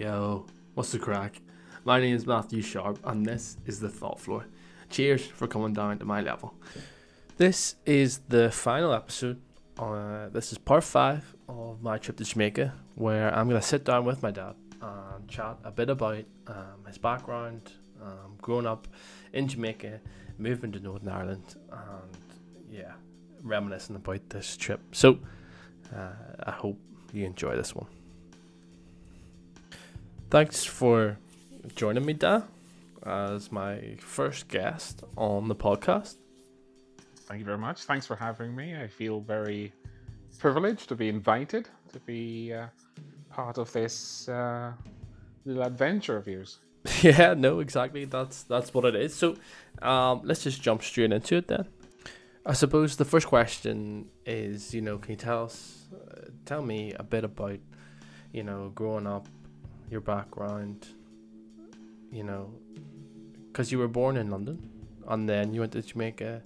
Yo, what's the crack? My name is Matthew Sharp, and this is the Thought Floor. Cheers for coming down to my level. This is the final episode. Uh, this is part five of my trip to Jamaica, where I'm gonna sit down with my dad and chat a bit about um, his background, um, growing up in Jamaica, moving to Northern Ireland, and yeah, reminiscing about this trip. So, uh, I hope you enjoy this one. Thanks for joining me, Dad, as my first guest on the podcast. Thank you very much. Thanks for having me. I feel very privileged to be invited to be uh, part of this uh, little adventure of yours. Yeah, no, exactly. That's that's what it is. So, um, let's just jump straight into it then. I suppose the first question is, you know, can you tell us, uh, tell me a bit about, you know, growing up, your background, you know, because you were born in London, and then you went to Jamaica,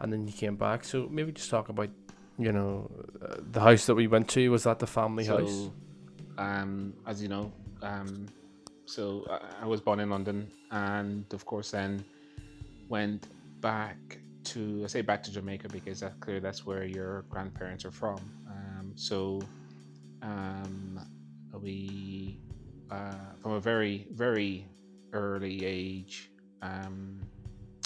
and then you came back. So maybe just talk about, you know, uh, the house that we went to. Was that the family so, house? Um, as you know, um, so I, I was born in London, and of course then went back to I say back to Jamaica because that's clear that's where your grandparents are from. Um, so um, we uh, from a very very early age um,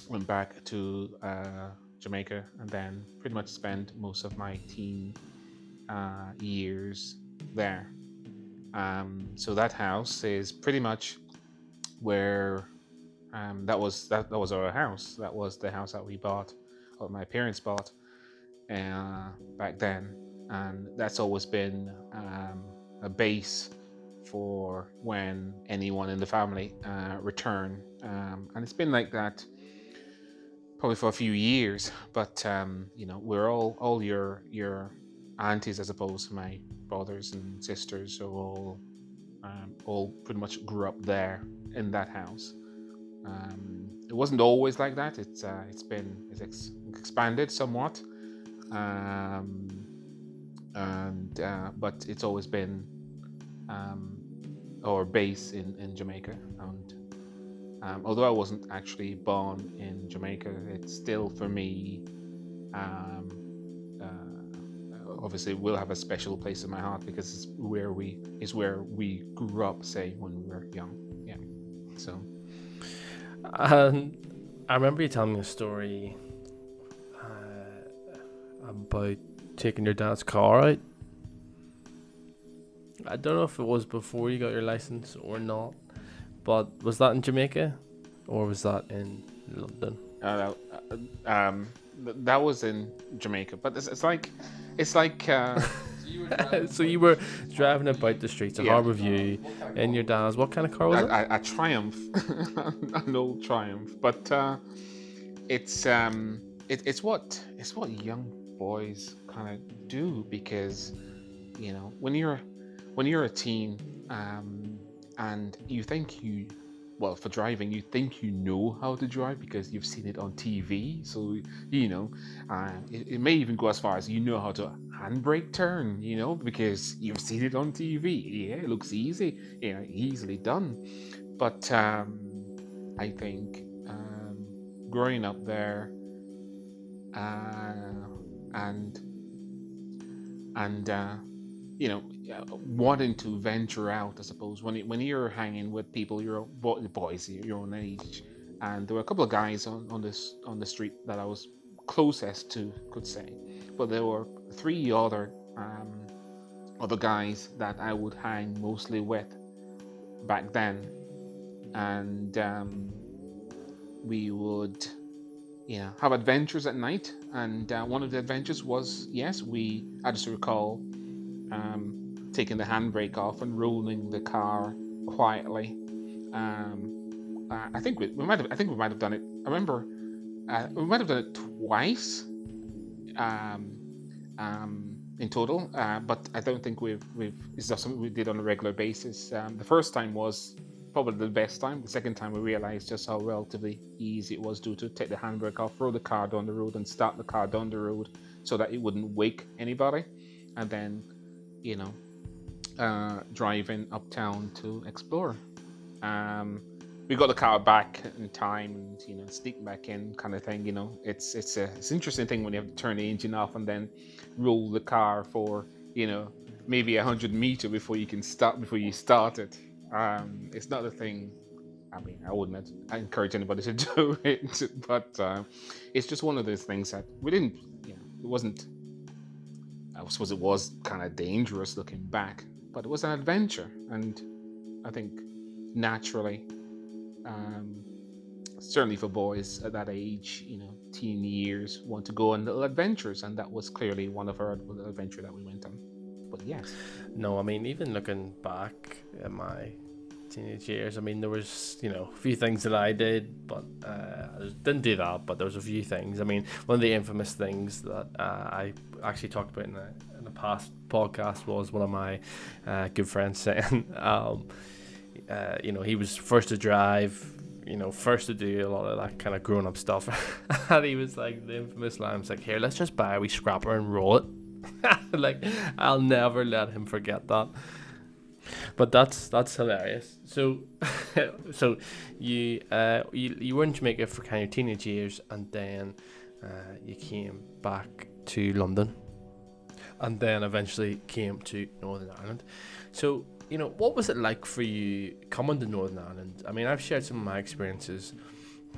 went back to uh, Jamaica and then pretty much spent most of my teen uh, years there. Um, so that house is pretty much where um, that was that, that was our house. That was the house that we bought, or my parents bought uh, back then, and that's always been um, a base for when anyone in the family uh, return. Um, and it's been like that probably for a few years. But um, you know, we're all all your your aunties, as opposed to my brothers and sisters, are all um, all pretty much grew up there in that house. Um, it wasn't always like that. It's uh, it's been it's ex- expanded somewhat, um, and uh, but it's always been um, our base in, in Jamaica. And um, although I wasn't actually born in Jamaica, it's still for me. Um, uh, obviously, will have a special place in my heart because it's where we is where we grew up. Say when we were young, yeah. So. Um, I remember you telling me a story uh, about taking your dad's car out. I don't know if it was before you got your license or not, but was that in Jamaica or was that in London? Uh, uh, um, that was in Jamaica, but it's, it's like, it's like. Uh, so you were driving about the streets of Yeah. Harbour View in your dad's. What kind of car was a, it? a, a triumph, an old triumph. But uh, it's um, it, it's what it's what young boys kind of do because you know when you're when you're a teen um, and you think you well for driving you think you know how to drive because you've seen it on TV. So you know uh, it, it may even go as far as you know how to handbrake turn. You know because you've seen it on TV. Yeah, it looks easy. Yeah, easily done. But um, I think um, growing up there uh, and and uh, you know wanting to venture out, I suppose. When when you're hanging with people, your bo- boys your own age, and there were a couple of guys on, on this on the street that I was closest to, could say, but there were three other um, other guys that I would hang mostly with back then, and um, we would you know have adventures at night. And uh, one of the adventures was yes, we I just recall um, taking the handbrake off and rolling the car quietly. Um, uh, I think we, we might have I think we might have done it. I remember uh, we might have done it twice. Um, um, in total, uh, but I don't think we've we've it's not something we did on a regular basis. Um, the first time was probably the best time. The second time we realized just how relatively easy it was to to take the handbrake off, throw the car down the road, and start the car down the road so that it wouldn't wake anybody, and then you know uh, driving uptown to explore. Um, we got the car back in time and you know sneak back in kind of thing you know. It's it's a it's an interesting thing when you have to turn the engine off and then roll the car for you know maybe a hundred meter before you can start before you start it um, it's not a thing i mean i wouldn't encourage anybody to do it but uh, it's just one of those things that we didn't you know it wasn't i suppose it was kind of dangerous looking back but it was an adventure and i think naturally um, certainly for boys at that age, you know, teen years, want to go on little adventures, and that was clearly one of our adventure that we went on. But yes, no, I mean, even looking back at my teenage years, I mean, there was you know a few things that I did, but uh, I didn't do that. But there was a few things. I mean, one of the infamous things that uh, I actually talked about in the in a past podcast was one of my uh, good friends saying. Um, uh, you know, he was first to drive, you know, first to do a lot of that kind of grown up stuff. and he was like, the infamous line was like, here, let's just buy a wee scrapper and roll it. like, I'll never let him forget that. But that's that's hilarious. So, so you uh you, you were in Jamaica for kind of teenage years, and then uh, you came back to London, and then eventually came to Northern Ireland. So you know, what was it like for you coming to Northern Ireland? I mean, I've shared some of my experiences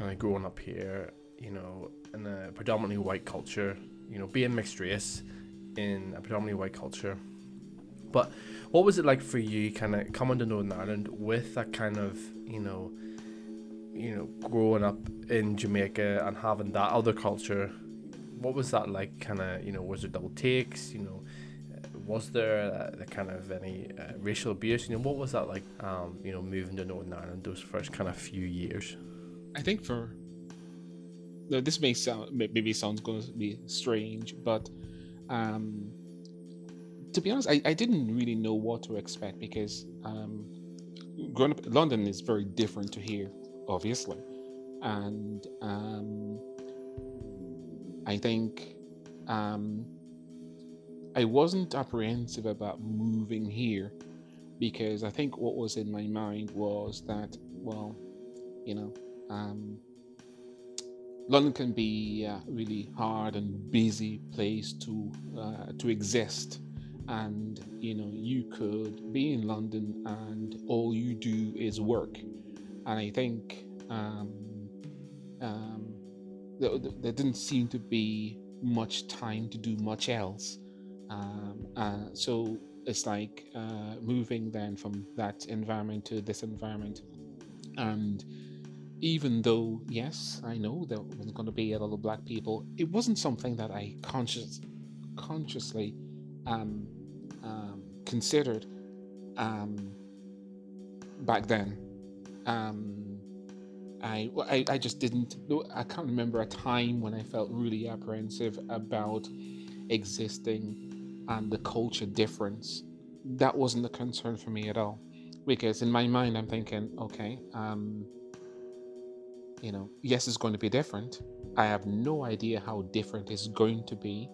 uh, growing up here, you know, in a predominantly white culture, you know, being mixed race in a predominantly white culture. But what was it like for you kind of coming to Northern Ireland with that kind of, you know, you know, growing up in Jamaica and having that other culture? What was that like kind of, you know, was there double takes, you know, was there uh, kind of any uh, racial abuse? You know, what was that like? Um, you know, moving to Northern Ireland those first kind of few years. I think for No, this may sound maybe sounds going to be strange, but um, to be honest, I, I didn't really know what to expect because um, growing up, London is very different to here, obviously, and um, I think um, I wasn't apprehensive about moving here because I think what was in my mind was that, well, you know, um, London can be a really hard and busy place to uh, to exist, and you know you could be in London and all you do is work, and I think um, um, there, there didn't seem to be much time to do much else. Um, uh, so it's like uh, moving then from that environment to this environment. And even though, yes, I know there was going to be a lot of black people, it wasn't something that I conscious, consciously um, um, considered um, back then. I, I, I just didn't, I can't remember a time when I felt really apprehensive about existing and the culture difference, that wasn't a concern for me at all. Because in my mind, I'm thinking, okay, um, you know, yes, it's going to be different. I have no idea how different it's going to be.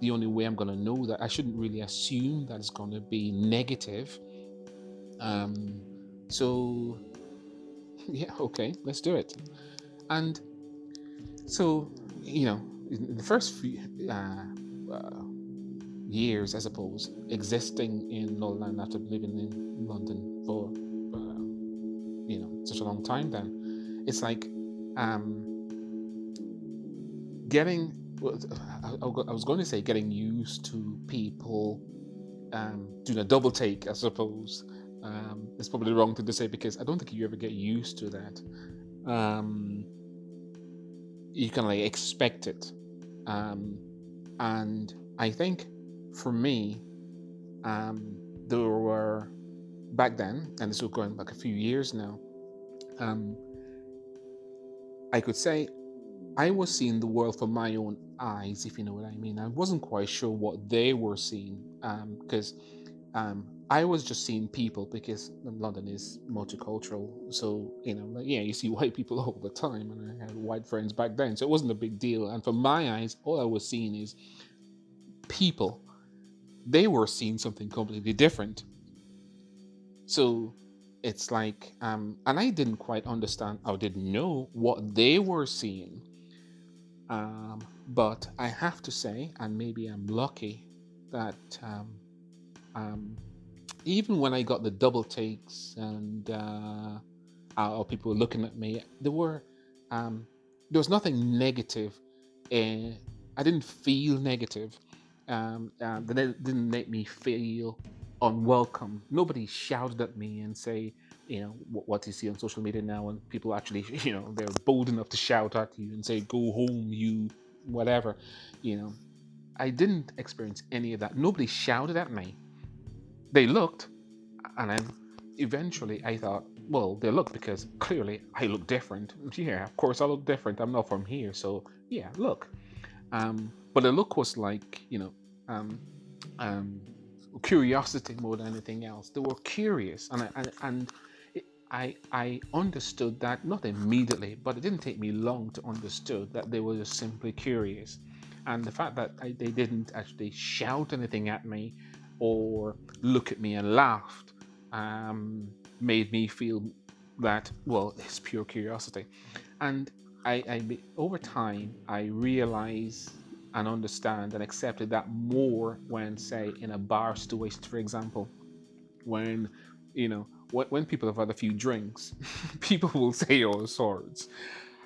The only way I'm going to know that I shouldn't really assume that it's going to be negative. Um, so, yeah, okay, let's do it. And so, you know, in the first few, uh, uh, years, I suppose, existing in Northern after living in London for uh, you know such a long time. Then it's like um, getting. I was going to say getting used to people um, doing a double take. I suppose um, it's probably the wrong thing to say because I don't think you ever get used to that. Um, you can like expect it, um, and I think for me, um, there were back then, and this was going back a few years now. Um, I could say I was seeing the world from my own eyes, if you know what I mean. I wasn't quite sure what they were seeing because um, um, I was just seeing people because London is multicultural. So, you know, like, yeah, you see white people all the time, and I had white friends back then. So it wasn't a big deal. And from my eyes, all I was seeing is people they were seeing something completely different. So it's like, um, and I didn't quite understand or didn't know what they were seeing. Um, but I have to say, and maybe I'm lucky that um, um, even when I got the double takes and uh, or people looking at me, there were um, there was nothing negative. Uh, I didn't feel negative. Um, uh, that didn't make me feel unwelcome. Nobody shouted at me and say, you know, what, what you see on social media now, and people actually, you know, they're bold enough to shout at you and say, "Go home, you," whatever. You know, I didn't experience any of that. Nobody shouted at me. They looked, and then eventually I thought, well, they look because clearly I look different. Yeah, of course I look different. I'm not from here, so yeah, look. Um, but the look was like, you know, um, um, curiosity more than anything else. They were curious, and I, and, and I I understood that not immediately, but it didn't take me long to understood that they were just simply curious, and the fact that I, they didn't actually shout anything at me or look at me and laughed um, made me feel that well, it's pure curiosity, and I, I over time I realized and understand and accepted that more when, say, in a bar situation, for example, when you know when people have had a few drinks, people will say all sorts.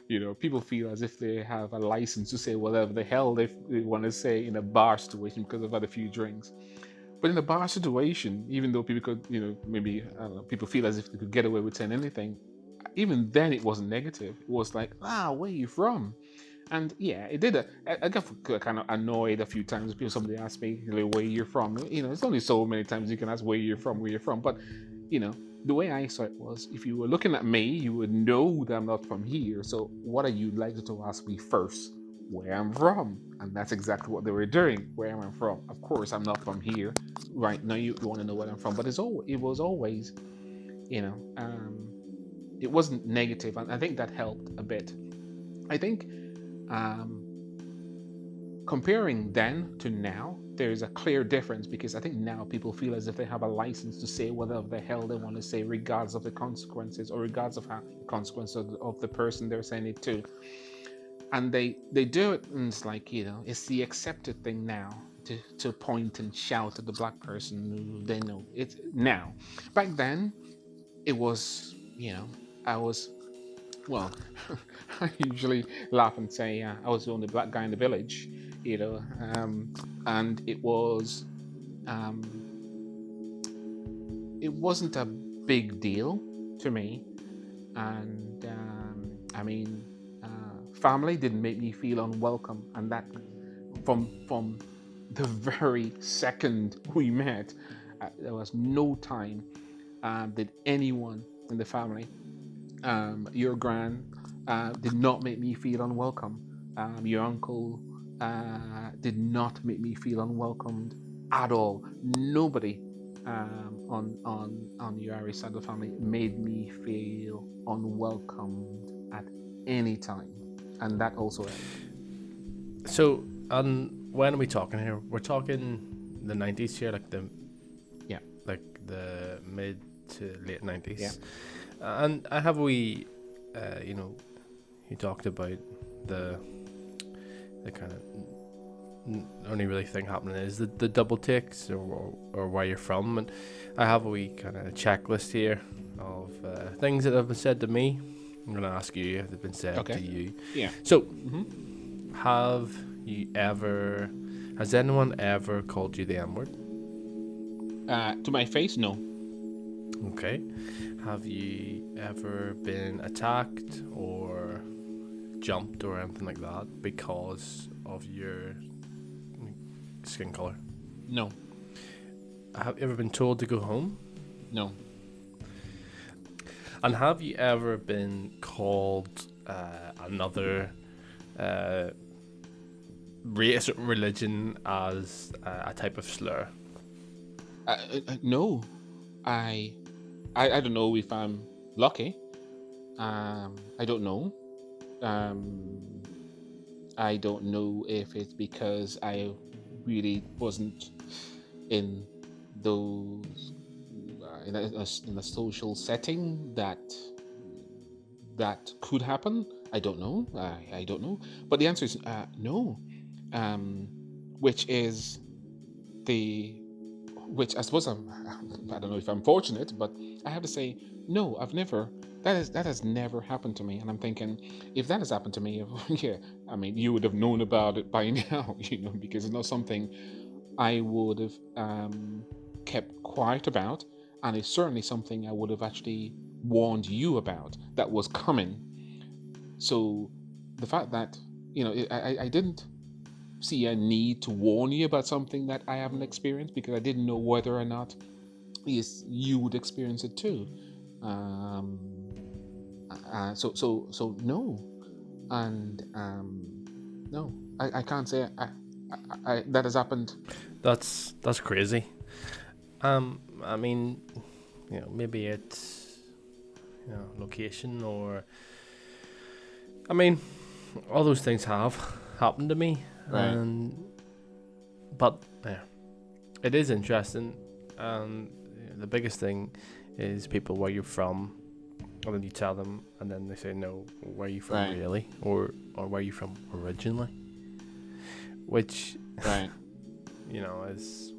You know, people feel as if they have a license to say whatever the hell they, they want to say in a bar situation because they've had a few drinks. But in a bar situation, even though people could, you know, maybe know, people feel as if they could get away with saying anything, even then it wasn't negative. It was like, ah, where are you from? And yeah, it did. A, I got kind of annoyed a few times because somebody asked me where are you're from. You know, it's only so many times you can ask where you're from, where you're from. But you know, the way I saw it was, if you were looking at me, you would know that I'm not from here. So what are you likely to ask me first? Where I'm from, and that's exactly what they were doing. Where am I from? Of course, I'm not from here. Right now, you, you want to know where I'm from, but it's all it was always, you know, um, it wasn't negative, and I think that helped a bit. I think um, comparing then to now, there's a clear difference because I think now people feel as if they have a license to say whatever the hell they want to say, regardless of the consequences or regardless of how the consequences of, of the person they're saying it to. And they they do it, and it's like you know, it's the accepted thing now to to point and shout at the black person who they know. It's now. Back then, it was you know, I was well, I usually laugh and say uh, I was the only black guy in the village, you know, um, and it was, um, it wasn't a big deal to me, and um, I mean, family didn't make me feel unwelcome, and that from from the very second we met, uh, there was no time um, did anyone in the family um, your grand uh, did not make me feel unwelcome. Um, your uncle uh, did not make me feel unwelcomed at all. Nobody um, on on on your Irish side of the family made me feel unwelcomed at any time, and that also. Ended. So, um, when are we talking here? We're talking the nineties here, like the yeah, like the mid to late nineties. Yeah. And I have we, uh, you know, you talked about the the kind of only really thing happening is the, the double takes or, or, or where you're from and I have a wee kind of checklist here of uh, things that have been said to me I'm going to ask you if they've been said okay. to you yeah so mm-hmm. have you ever has anyone ever called you the n-word uh, to my face no okay have you ever been attacked or jumped or anything like that because of your skin color? No. Have you ever been told to go home? No. And have you ever been called uh, another uh, race or religion as uh, a type of slur? Uh, uh, no. I I, I don't know if I'm lucky. Um, I don't know. Um, I don't know if it's because I really wasn't in those. In, a, in a social setting that that could happen. I don't know. I, I don't know. But the answer is uh, no, um, which is the which I suppose I'm. I don't know if I'm fortunate, but I have to say no. I've never. That is that has never happened to me, and I'm thinking if that has happened to me, yeah, I mean you would have known about it by now, you know, because it's not something I would have um, kept quiet about, and it's certainly something I would have actually warned you about that was coming. So the fact that you know I, I didn't see a need to warn you about something that I haven't experienced because I didn't know whether or not yes you would experience it too. Um, uh, so so so no, and um, no, I, I can't say I, I, I, that has happened. That's that's crazy. Um, I mean, you know, maybe it's you know location or. I mean, all those things have happened to me, right. and but yeah, it is interesting. And the biggest thing is people where you're from, and then you tell them, and then they say no, where are you from right. really, or or where are you from originally, which right, you know is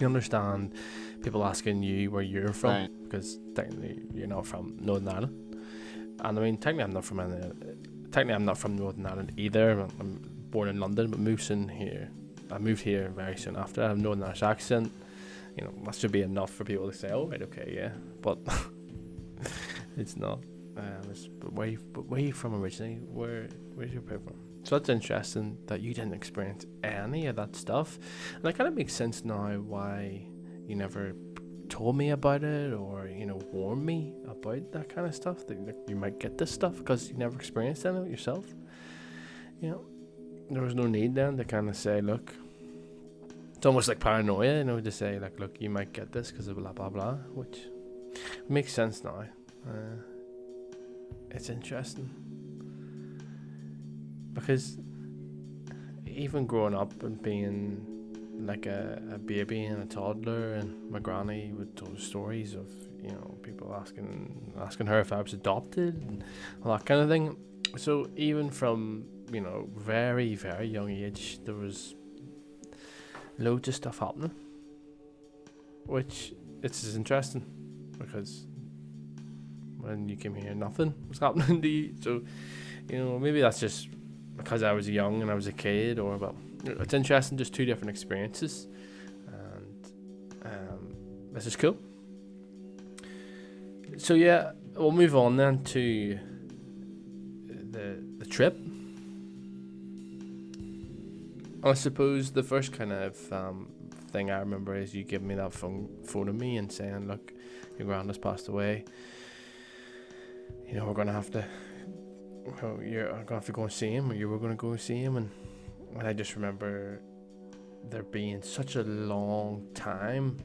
can understand people asking you where you're from right. because technically you're not from Northern Ireland, and I mean technically I'm not from any, technically I'm not from Northern Ireland either. I'm, born in London but moved in here. I moved here very soon after. I have Northern Irish accent. You know that should be enough for people to say, "Oh, right, okay, yeah," but it's not. Um, it's, but where you, but where are you from originally? Where where's your people from? So that's interesting that you didn't experience any of that stuff, and that kind of makes sense now why you never told me about it or you know warned me about that kind of stuff that, you might get this stuff because you never experienced any of it yourself. You know, there was no need then to kind of say, look, it's almost like paranoia, you know, to say like, look, you might get this because of blah blah blah, which makes sense now. Uh, it's interesting because even growing up and being like a, a baby and a toddler and my granny would tell stories of you know people asking asking her if I was adopted and that kind of thing. So even from you know very very young age there was loads of stuff happening which it's interesting because when you came here nothing was happening to you. So you know maybe that's just because I was young and I was a kid, or well, it's interesting, just two different experiences, and um, this is cool. So yeah, we'll move on then to the the trip. I suppose the first kind of um, thing I remember is you giving me that phone phone of me and saying, "Look, your grand has passed away. You know we're gonna have to oh, you're to have to go and see him, or you were going to go and see him, and, and I just remember there being such a long time,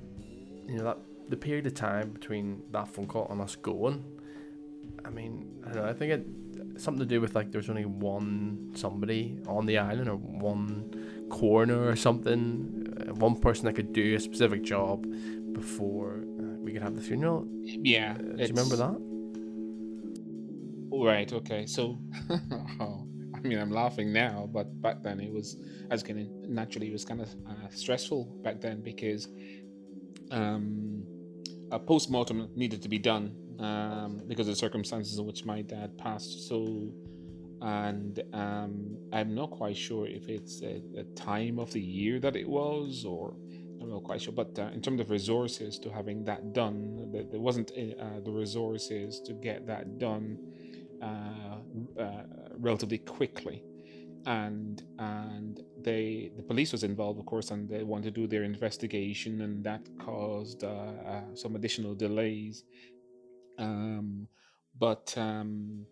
you know, that the period of time between that phone call and us going. I mean, I don't know. I think it something to do with like there's only one somebody on the island or one corner or something, uh, one person that could do a specific job before uh, we could have the funeral. Yeah, uh, do you remember that? Right. Okay. So, oh, I mean, I'm laughing now, but back then it was, as can naturally, it was kind of uh, stressful back then because um, a post mortem needed to be done um, because of the circumstances in which my dad passed. So, and um, I'm not quite sure if it's a, a, time of the year that it was or. I'm not quite sure, but uh, in terms of resources to having that done, there wasn't uh, the resources to get that done relatively quickly. And and they the police was involved of course and they wanted to do their investigation and that caused uh, uh, some additional delays. Um, but um,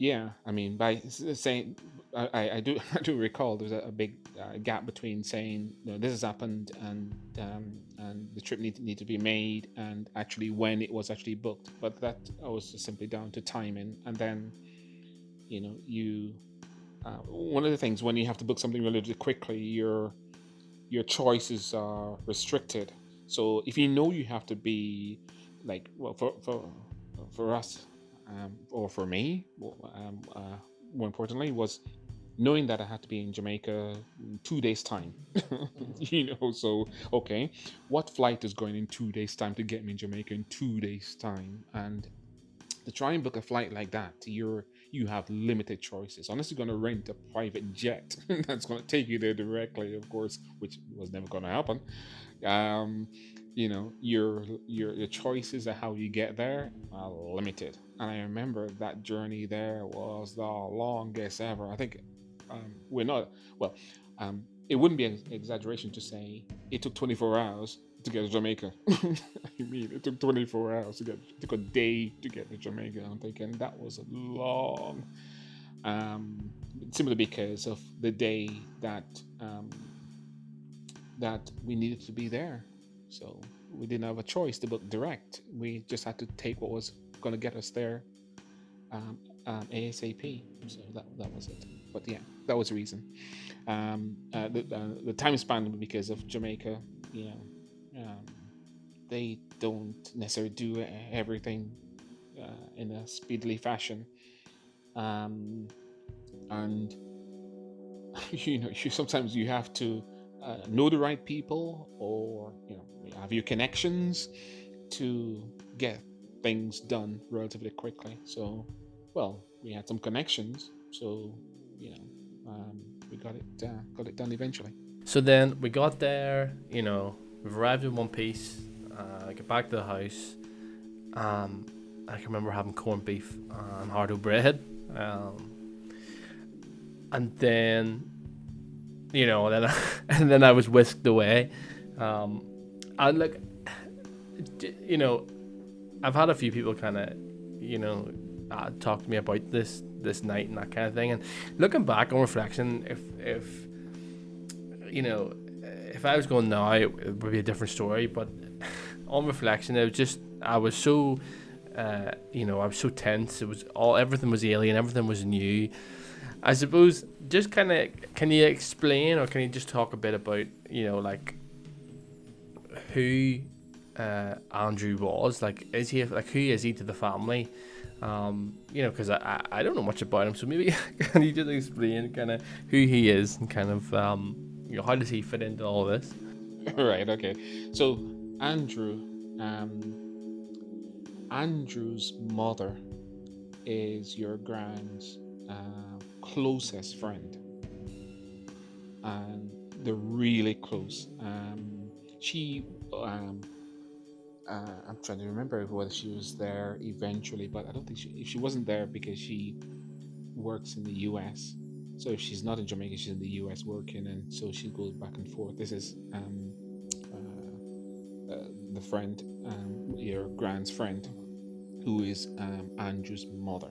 yeah i mean by saying I, I do I do recall there's a, a big uh, gap between saying you know, this has happened and um, and the trip need, need to be made and actually when it was actually booked. But that was simply down to timing. And then you know you uh, one of the things when you have to book something relatively quickly your your choices are restricted. So if you know you have to be like well for for for us um, or for me, um, uh, more importantly, was knowing that I had to be in Jamaica two days' time. you know, so okay, what flight is going in two days' time to get me in Jamaica in two days' time? And to try and book a flight like that, you're you have limited choices. Unless you're going to rent a private jet that's going to take you there directly, of course, which was never going to happen. Um, you know, your your your choices of how you get there are limited. And I remember that journey there was the longest ever. I think um, we're not well. Um, it wouldn't be an exaggeration to say it took 24 hours to get to Jamaica. I mean, it took 24 hours to get, it took a day to get to Jamaica. I'm thinking that was a long. Um, simply because of the day that um, that we needed to be there. So we didn't have a choice to book direct. We just had to take what was going to get us there um, um, ASAP. So that, that was it. But yeah, that was the reason. Um, uh, the, uh, the time span because of Jamaica, you know, um, they don't necessarily do everything uh, in a speedily fashion, um, and you know, you sometimes you have to uh, know the right people or you know have your connections to get things done relatively quickly. So, well, we had some connections, so you know, um, we got it uh, got it done eventually. So then we got there, you know, We've arrived in one piece. Uh, get back to the house. Um, I can remember having corned beef and hard bread. Um, and then, you know, then I, and then I was whisked away. Um, and look, you know, I've had a few people kind of, you know, uh, talk to me about this this night and that kind of thing. And looking back on reflection, if if you know, if I was going now, it would be a different story. But on reflection, it was just I was so, uh, you know, I was so tense. It was all everything was alien, everything was new. I suppose just kind of can you explain or can you just talk a bit about you know like who uh, Andrew was like is he like who is he to the family um, you know because I, I, I don't know much about him so maybe can you just explain kind of who he is and kind of um, you know, how does he fit into all this? right. Okay. So Andrew, um, Andrew's mother is your grand's uh, closest friend, and they're really close. Um, she, um, uh, I'm trying to remember whether she was there eventually, but I don't think she. If she wasn't there because she works in the U.S. So if she's not in Jamaica, she's in the US working, and so she goes back and forth. This is um, uh, uh, the friend, um, your grand's friend, who is um, Andrew's mother.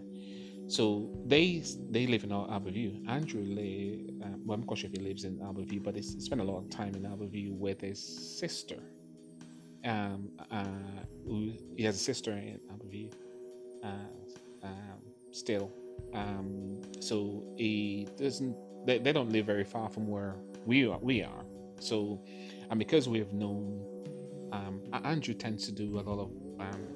So they they live in Abbeville. Andrew lay, uh, well, I'm not sure if he lives in Abbeville, but he spent a lot of time in Abbeville with his sister. Um, uh, he has a sister in Abbeville, uh, um, still um, so he doesn't. They, they don't live very far from where we are. We are. So, and because we have known, um, Andrew tends to do a lot of um,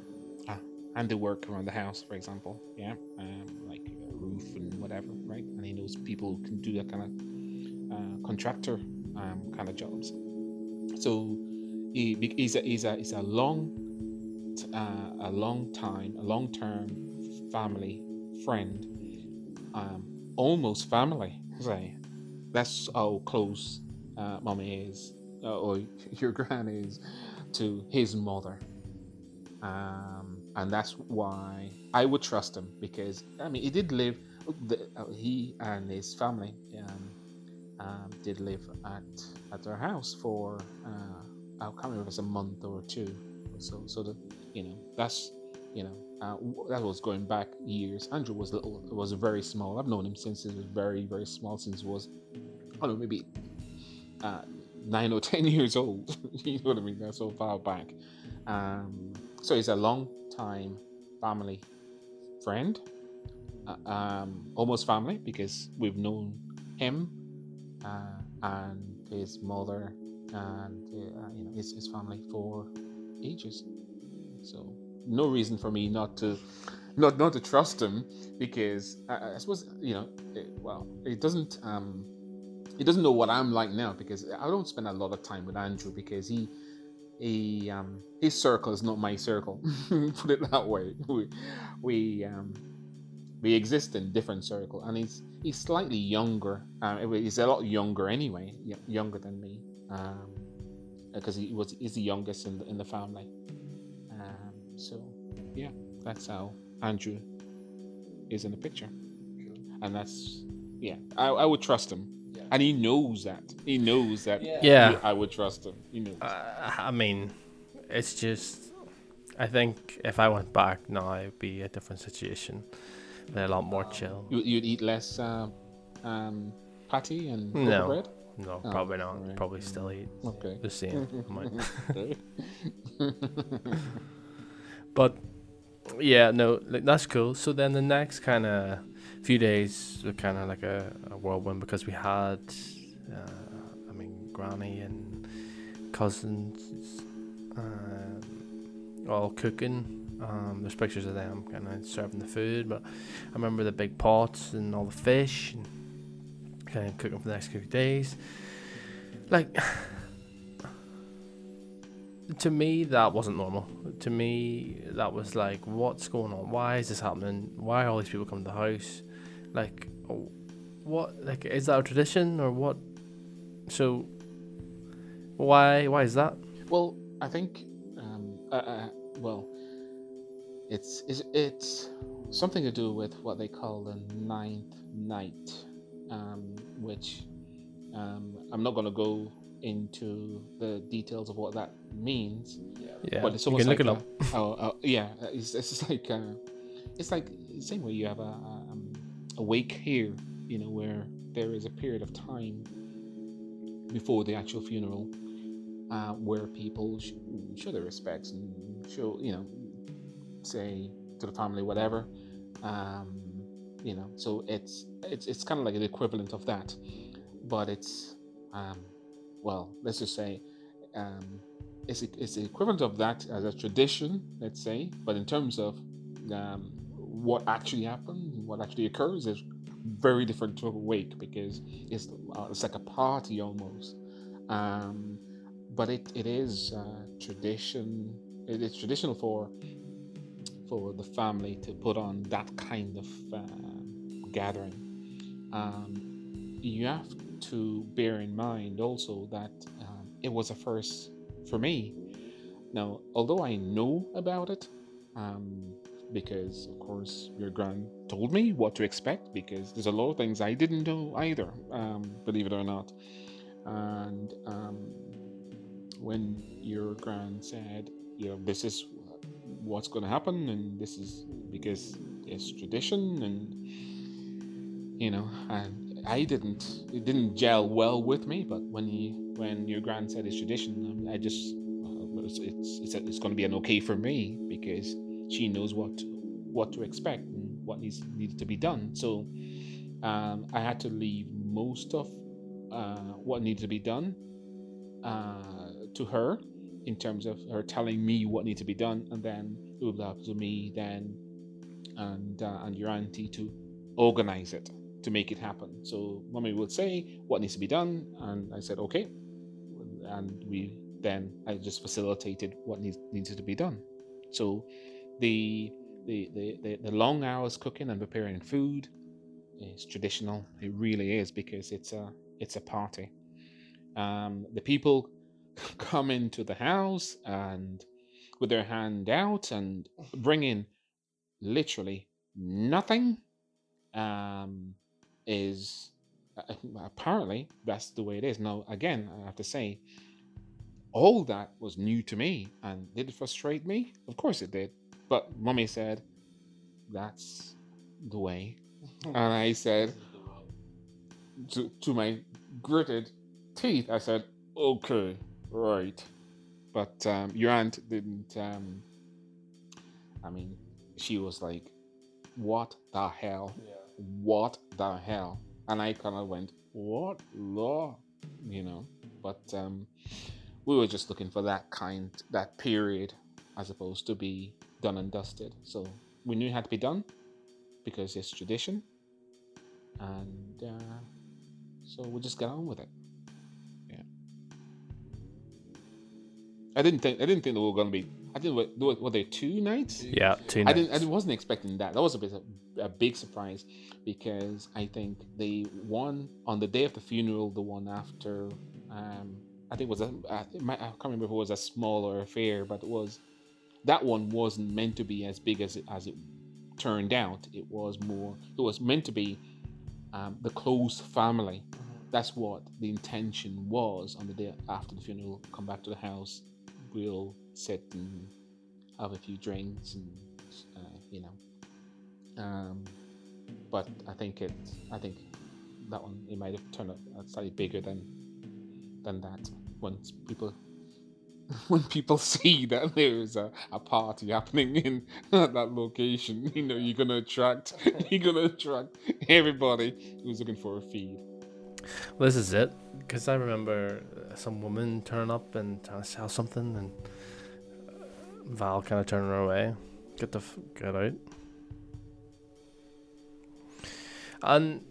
uh, handiwork around the house, for example. Yeah, um, like roof and whatever, right? And he knows people who can do that kind of uh, contractor um, kind of jobs. So he's a he's a he's a long uh, a long time a long term family friend um, almost family. Say that's how close uh, mommy is, uh, or your gran is, to his mother. Um, and that's why I would trust him because I mean he did live. The, uh, he and his family um, um, did live at at their house for uh, I can't remember if it's a month or two. or So so that you know that's you know uh, that was going back years. Andrew was little, was very small. I've known him since he was very, very small. Since he was, I don't know, maybe uh, nine or ten years old. you know what I mean? That's so far back. Um, so he's a long time family friend, uh, um, almost family because we've known him uh, and his mother and uh, you know his, family for ages. So no reason for me not to not not to trust him because I, I suppose you know it, well it doesn't um he doesn't know what I'm like now because I don't spend a lot of time with Andrew because he he um his circle is not my circle put it that way we we um we exist in different circle and he's he's slightly younger uh, he's a lot younger anyway younger than me um because he was is the youngest in the, in the family um so yeah that's how Andrew is in the picture and that's yeah I, I would trust him and he knows that. He knows that. Yeah. I would trust him. He knows. Uh, I mean, it's just. I think if I went back now, it'd be a different situation. They're a lot more chill. You, you'd eat less uh, um, patty and no. bread. No, oh, probably not. Right. Probably still eat okay. the same. but yeah, no, like, that's cool. So then the next kind of few days were kind of like a, a, whirlwind because we had, uh, I mean, granny and cousins um, all cooking. Um, there's pictures of them kind of serving the food, but I remember the big pots and all the fish and kind of cooking for the next few days. Like, to me, that wasn't normal. To me, that was like, what's going on? Why is this happening? Why are all these people coming to the house? Like, what? Like, is that a tradition or what? So, why? Why is that? Well, I think, um, uh, uh, well, it's, it's it's something to do with what they call the ninth night, um, which um, I'm not going to go into the details of what that means. Yeah, but it's almost like oh, oh, yeah, it's, it's like uh, it's like same way you have a, um, a wake here, you know, where there is a period of time before the actual funeral uh, where people sh- show their respects and show, you know, say to the family whatever. Um, you know, so it's it's it's kind of like the equivalent of that, but it's um, well, let's just say um, it's, it's the equivalent of that as a tradition, let's say, but in terms of um, what actually happened, what actually occurs, is very different to a wake because it's, uh, it's like a party almost. Um, but it, it is uh, tradition. It is traditional for for the family to put on that kind of uh, gathering. Um, you have to bear in mind also that um, it was a first for me. Now, although I know about it, um, because of course your grand told me what to expect, because there's a lot of things I didn't know either, um, believe it or not. And um, when your grand said, you know, this is what's going to happen, and this is because it's tradition, and you know, and I didn't it didn't gel well with me. But when he when your grand said it's tradition, I just it's it's it's, it's going to be an okay for me because she knows what what to expect and what needs needed to be done. So um, I had to leave most of uh, what needed to be done uh, to her in terms of her telling me what needs to be done, and then it would be up to me then and uh, and your auntie to organize it to make it happen. So mommy would say what needs to be done, and I said okay, and we then I just facilitated what needs needed to be done. So the the, the, the, the long hours cooking and preparing food is traditional. It really is because it's a it's a party. Um, the people come into the house and with their hand out and bring in literally nothing. Um, is uh, apparently that's the way it is. Now, again, I have to say, all that was new to me, and did it frustrate me? Of course it did. But mommy said, "That's the way," and I said, to, to my gritted teeth, I said, "Okay, right." But um, your aunt didn't. Um, I mean, she was like, "What the hell?" Yeah what the hell? And I kind of went, what law? You know? but um, we were just looking for that kind, that period, as opposed to be done and dusted. So we knew it had to be done because it's tradition, and uh, so we just got on with it. Yeah. I didn't think I didn't think they were to be. I didn't. Were, were there two nights? Yeah, two I nights. didn't. I wasn't expecting that. That was a bit a, a big surprise because I think the one on the day of the funeral, the one after, um, I think it was a. I, can't remember if it was a smaller affair, but it was. That one wasn't meant to be as big as it as it turned out. It was more. It was meant to be um, the close family. That's what the intention was on the day after the funeral. Come back to the house, we'll sit and have a few drinks and uh, you know. Um, but I think it. I think that one it might have turned out uh, slightly bigger than than that. Once people when people see that there's a, a party happening in that location, you know you're gonna attract you're gonna attract everybody who's looking for a feed. Well, this is it. Because I remember uh, some woman turning up and trying to sell something, and Val kind of turning her away. Get the f- get out. And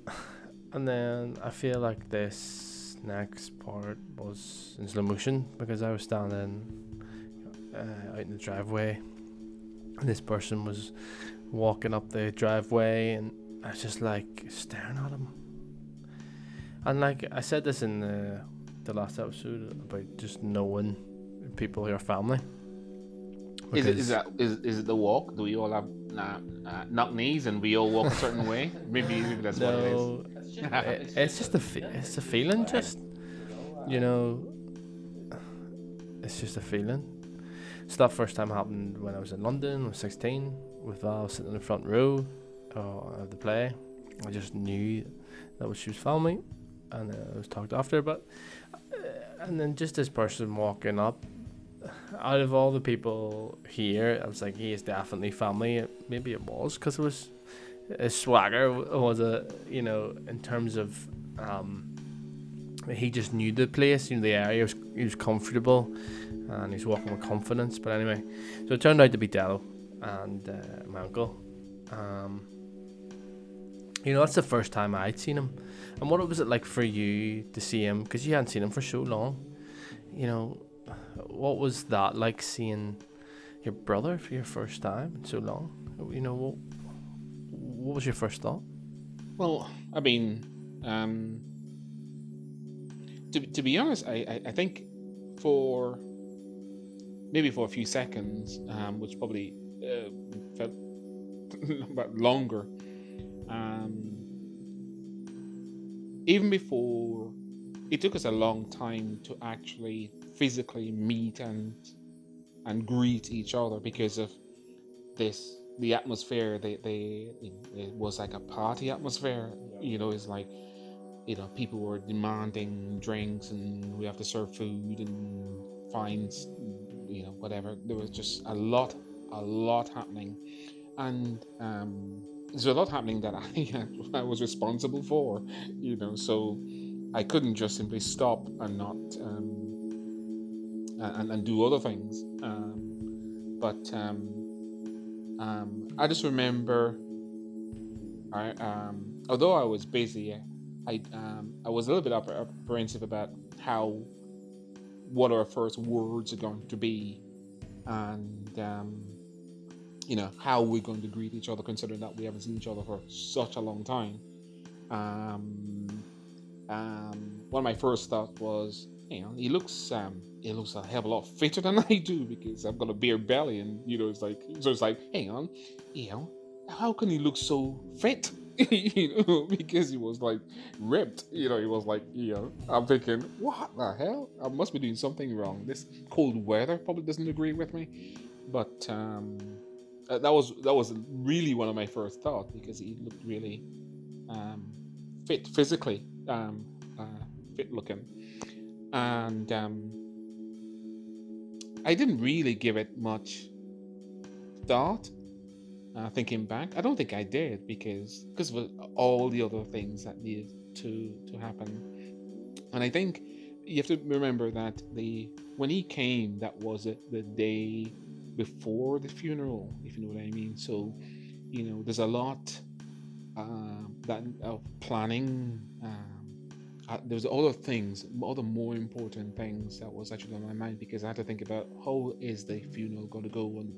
and then I feel like this next part was in slow motion because I was standing uh, out in the driveway, and this person was walking up the driveway, and I was just like staring at him. And like I said this in the the last episode about just knowing people who are family. Is it is that is, is it the walk? Do we all have uh, uh, knock knees and we all walk a certain way? Maybe maybe that's what it is. no, it, it's just a fe- it's a feeling, just you know, it's just a feeling. So that first time happened when I was in London. I was sixteen, with Val sitting in the front row uh, of the play. I just knew that was she was family, and uh, I was talked after. But uh, and then just this person walking up, out of all the people here, I was like, he is definitely family. Maybe it was because it was his swagger w- was a you know in terms of um he just knew the place, you know the area. He was, he was comfortable, and he's walking with confidence. But anyway, so it turned out to be Dello and uh, my uncle. Um, you know that's the first time I'd seen him, and what was it like for you to see him? Because you hadn't seen him for so long. You know, what was that like seeing your brother for your first time in so long? You know, what, what was your first thought? Well, I mean, um, to, to be honest, I, I, I think for maybe for a few seconds, um, which probably uh, felt longer, um, even before it took us a long time to actually physically meet and and greet each other because of this the atmosphere they they it was like a party atmosphere. You know it's like you know people were demanding drinks and we have to serve food and fines you know whatever. There was just a lot a lot happening. And um there's a lot happening that I, I was responsible for you know so i couldn't just simply stop and not um and, and do other things um but um um, I just remember, I um, although I was busy, I um, I was a little bit apprehensive about how what our first words are going to be, and um, you know how we're going to greet each other, considering that we haven't seen each other for such a long time. Um, um, one of my first thoughts was, you know, he looks um, he looks a hell of a lot fitter than I do because I've got a beer belly, and you know, it's like so it's like, hang on, you know, how can he look so fit? you know, because he was like ripped. You know, he was like, you know, I'm thinking, what the hell? I must be doing something wrong. This cold weather probably doesn't agree with me. But um, uh, that was that was really one of my first thoughts because he looked really um, fit physically, um, uh, fit looking, and um, I didn't really give it much thought. Uh, thinking back, I don't think I did because because of all the other things that needed to to happen, and I think you have to remember that the when he came, that was it the day before the funeral, if you know what I mean. So, you know, there's a lot uh, that of planning. Um, uh, there's other things, other more important things that was actually on my mind because I had to think about how is the funeral going to go and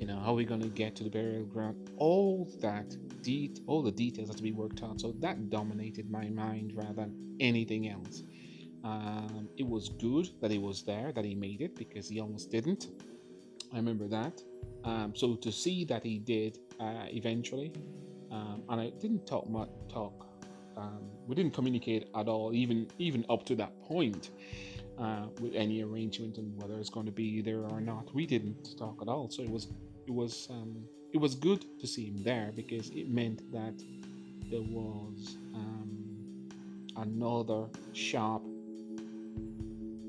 you know how are we going to get to the burial ground. All that de- all the details have to be worked out. So that dominated my mind rather than anything else. Um, it was good that he was there, that he made it because he almost didn't. I remember that. Um, so to see that he did uh, eventually, um, and I didn't talk much. Talk. Um, we didn't communicate at all, even even up to that point, uh, with any arrangement and whether it's going to be there or not. We didn't talk at all. So it was it was um, it was good to see him there because it meant that there was um, another sharp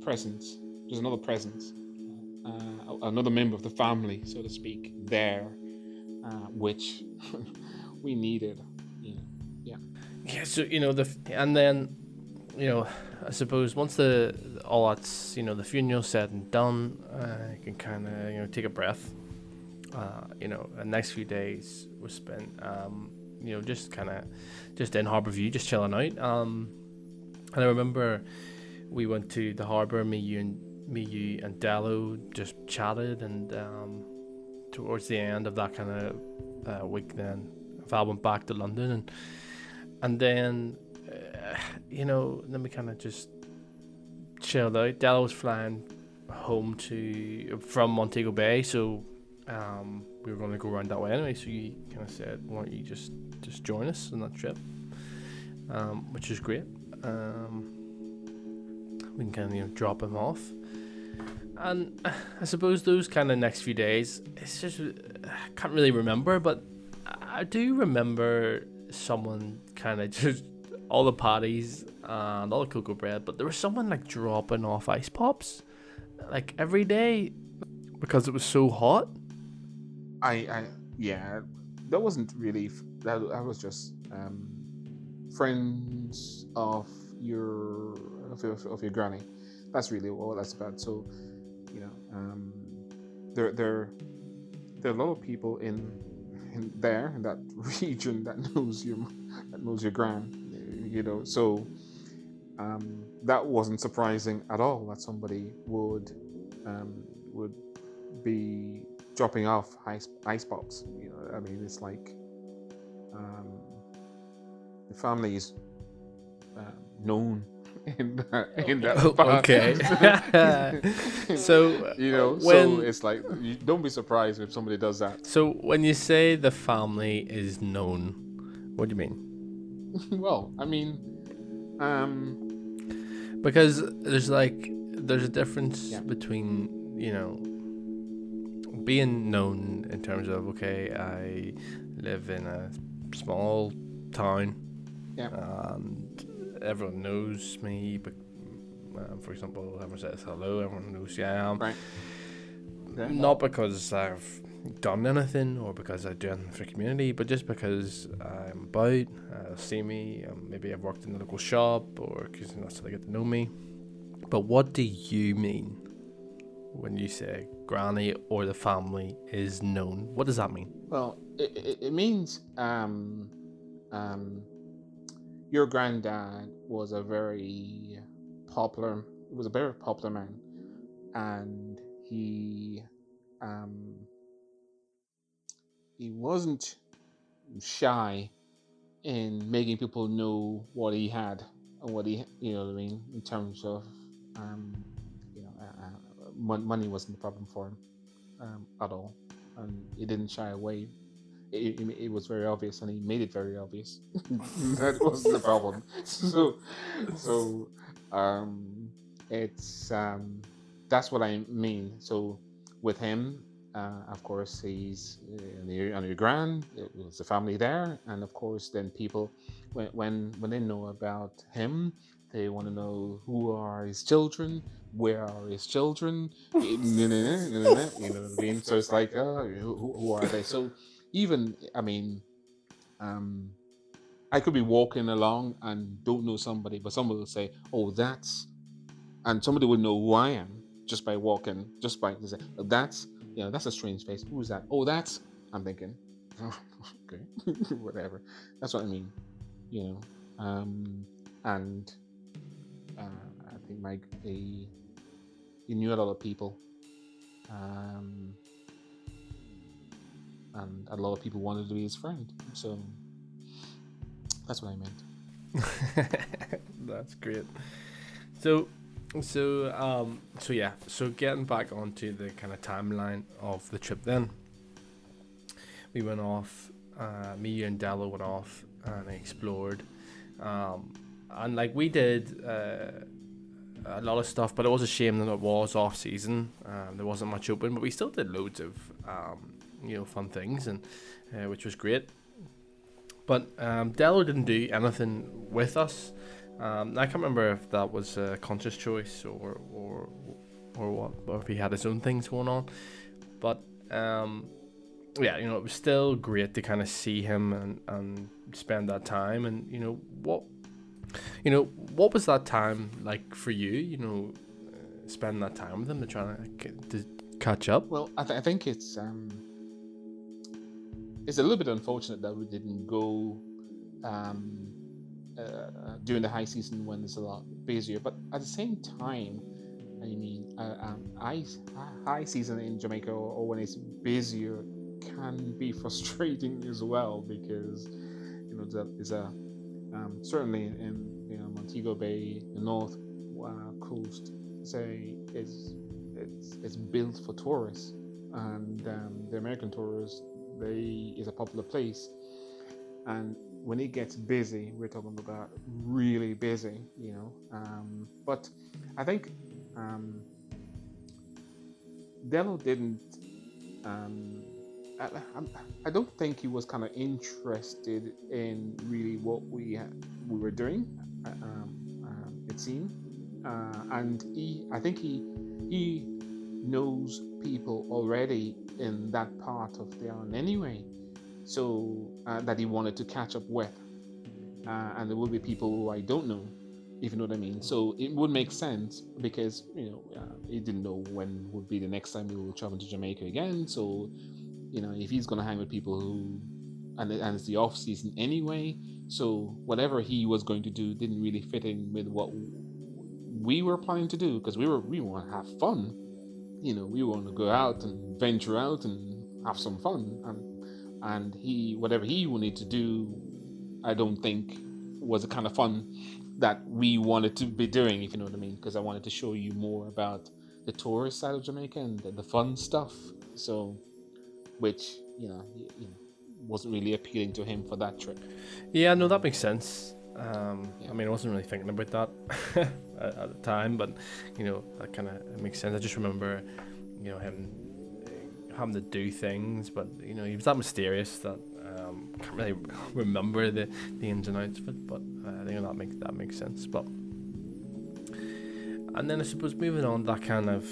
presence. There's another presence, uh, another member of the family, so to speak, there, uh, which we needed. Yeah. So you know the and then you know I suppose once the all that's you know the funeral said and done, uh, can kind of you know take a breath. Uh, you know, the next few days were spent, um, you know, just kind of just in Harbour View, just chilling out. Um, and I remember we went to the harbour. Me, you, and me, you, and Dello just chatted, and um, towards the end of that kind of uh, week, then Val went back to London, and and then uh, you know, then we kind of just chilled out. Dello was flying home to from Montego Bay, so um, we were going to go around that way anyway. So you kind of said, "Why don't you just just join us on that trip?" Um, which is great. Um, we can kind of you know, drop him off. And I suppose those kind of next few days, it's just I can't really remember, but I do remember someone kind of just all the parties and all the cocoa bread, but there was someone like dropping off ice pops like every day because it was so hot. I, I yeah, that wasn't really that. That was just um, friends of your of your, of your granny. That's really all that's about. So, you know, um, there there there are a lot of people in in there in that region that knows your that knows your gran. You know, so um, that wasn't surprising at all that somebody would um, would be dropping off ice ice pops. You know, I mean, it's like um, the family is uh, known in that in that Oh, okay. so you know when so it's like you don't be surprised if somebody does that so when you say the family is known, what do you mean? well i mean um Because there's like there's a difference Yeah. between you know being known in terms of okay, I live in a small town, Yeah. and everyone knows me. But um, for example, everyone says hello. Everyone knows who I am. Right. Yeah. Not because I've done anything or because I do anything for the community, but just because I'm about, uh, see me, um, maybe I've worked in the local shop or because that's how they get to know me. But what do you mean when you say granny or the family is known? What does that mean? Well, it, it, it means um, um, your granddad was a very popular. He was a very popular man, and he um, he wasn't shy in making people know what he had and what he, you know, what I mean, in terms of, um, you know, uh, uh, money wasn't a problem for him um, at all and he didn't shy away. It, it, it was very obvious, and he made it very obvious. that was the problem. So, so um, it's um, that's what I mean. So, with him, uh, of course, he's uh, on your, on your grand. It was the family there, and of course, then people, when when when they know about him, they want to know who are his children, where are his children, you know what I mean? So it's like, uh, who, who are they? So even, I mean, um, I could be walking along and don't know somebody, but someone will say, "Oh, that's and somebody will know who I am just by walking, just by say, that's you know that's a strange face. Who's that? Oh, that's I'm thinking, oh, okay, whatever. That's what I mean, you know. Um, and uh, I think Mike he, he knew a lot of people, um, and a lot of people wanted to be his friend. So that's what I meant. that's great. So so um so yeah so getting back onto the kind of timeline of the trip then we went off uh me and Della went off and explored um and like we did uh a lot of stuff but it was a shame that it was off season um, there wasn't much open but we still did loads of um you know fun things and uh, which was great but um didn't do anything with us um, I can't remember if that was a conscious choice or or or what, or if he had his own things going on. But um, yeah, you know, it was still great to kind of see him and, and spend that time. And you know what, you know what was that time like for you? You know, spending that time with him to try to, to catch up. Well, I, th- I think it's um, it's a little bit unfortunate that we didn't go um, uh, during the high season when it's a lot busier. But at the same time, I mean, uh, um, high, season in Jamaica or, or, when it's busier can be frustrating as well because you know there's a um, certainly in you know Montego Bay, the north uh, coast, say it's it's it's built for tourists, and um, the American tourists they is a popular place, and when it gets busy, we're talking about really busy, you know. Um, but I think um, Dello didn't. Um, I, I, don't think he was kind of interested in really what we we were doing. Uh, um, um, it seemed, uh, and he, I think he he knows people already in that part of island anyway so uh, that he wanted to catch up with. Uh, and there will be people who I don't know, if you know what I mean. So it would make sense because you know uh, he didn't know when would be the next time he will travel to Jamaica again. So you know if he's gonna hang with people who, and, and it's the off season anyway. So whatever he was going to do didn't really fit in with what we were planning to do because we were we want to have fun. You know, we want to go out and venture out and have some fun and and he whatever he wanted to do, I don't think was the kind of fun that we wanted to be doing, if you know what I mean. Because I wanted to show you more about the tourist side of Jamaica and the, the fun stuff. So, which you know, you know, wasn't really appealing to him for that trip. Yeah, no, that makes sense. Um, yeah. I mean, I wasn't really thinking about that at, at, the time, but you know, that kind of makes sense. I just remember, you know, him having to do things, but you know he was that mysterious that um, can't really remember the, the ins and outs of it. But uh, I think that makes that makes sense. But and then I suppose moving on that kind of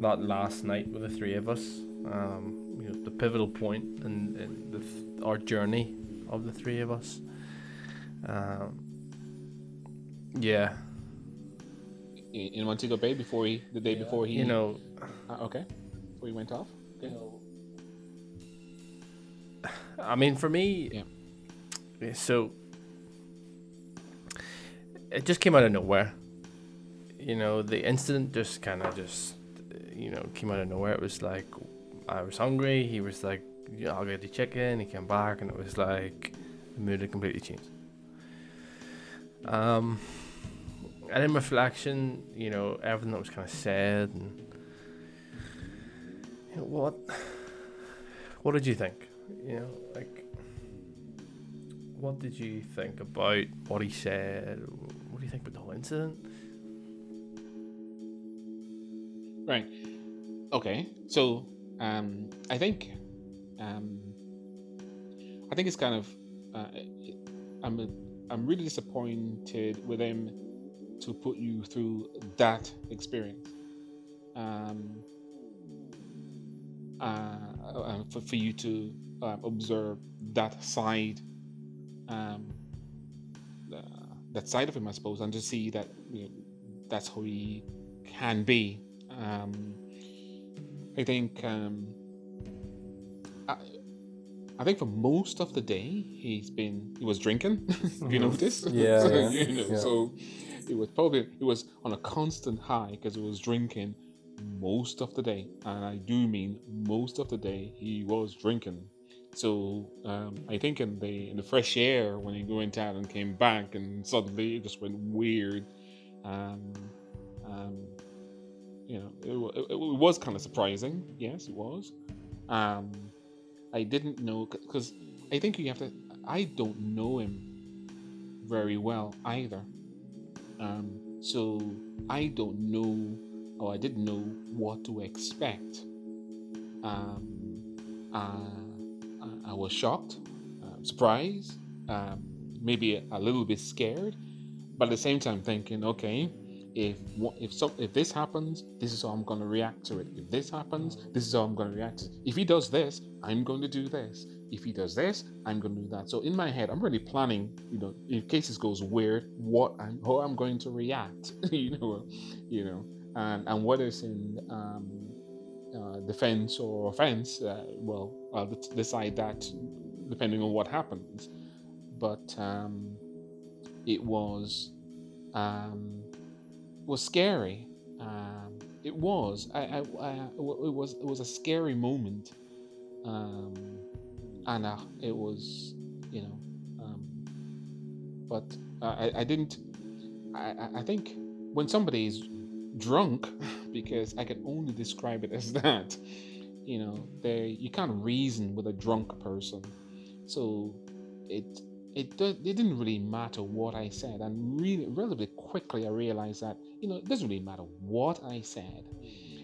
that last night with the three of us, um, you know, the pivotal point in, in the th- our journey of the three of us. Um, yeah. In Montego Bay before he, the day yeah. before he, you know, uh, okay, before he went off you know. I mean, for me, yeah. So it just came out of nowhere. You know, the incident just kind of just, you know, came out of nowhere. It was like I was hungry. He was like, yeah, "I'll get the chicken." He came back, and it was like the mood had completely changed. Um, and in reflection, you know, everything that was kind of said and what what did you think? You know, like what did you think about what he said? What do you think about the whole incident? Right. Okay. So um, I think um, I think it's kind of uh, I'm I'm really disappointed with him to put you through that experience. Um, uh, uh, for, for you to uh, observe that side, um, uh, that side of him, I suppose, and to see that you know, that's how he can be. Um, I think um, I, I think for most of the day he's been he was drinking. if you notice, Yeah, so, yeah, you know, yeah. so it was probably it was on a constant high because he was drinking most of the day, and I do mean most of the day he was drinking. So um, I think in the in the fresh air when he went out and came back, and suddenly it just went weird. Um, um, you know, it, it, it was kind of surprising. Yes, it was. Um, I didn't know because I think you have to. I don't know him very well either. Um, so I don't know, or I didn't know what to expect. Um, uh, I- was shocked, um, surprised, um, maybe a, a little bit scared, but at the same time thinking, okay, if if some if this happens, this is how I'm going to react to it. If this happens, this is how I'm going to react. To. If he does this, I'm going to do this. If he does this, I'm going to do that. So in my head, I'm really planning, you know, in case this goes weird, what I'm how I'm going to react, you know, you know, and and whether it's in um, uh, defense or offense, uh, well, I'll decide that depending on what happens. But um, it was um, was scary. Um, it was. I, I, I, it was. It was a scary moment, um, and uh, it was. You know, um, but I, I didn't. I, I- think when somebody is drunk, because I can only describe it as that. You know, they you can't reason with a drunk person, so it it, it didn't really matter what I said, and really, relatively quickly, I realized that you know it doesn't really matter what I said.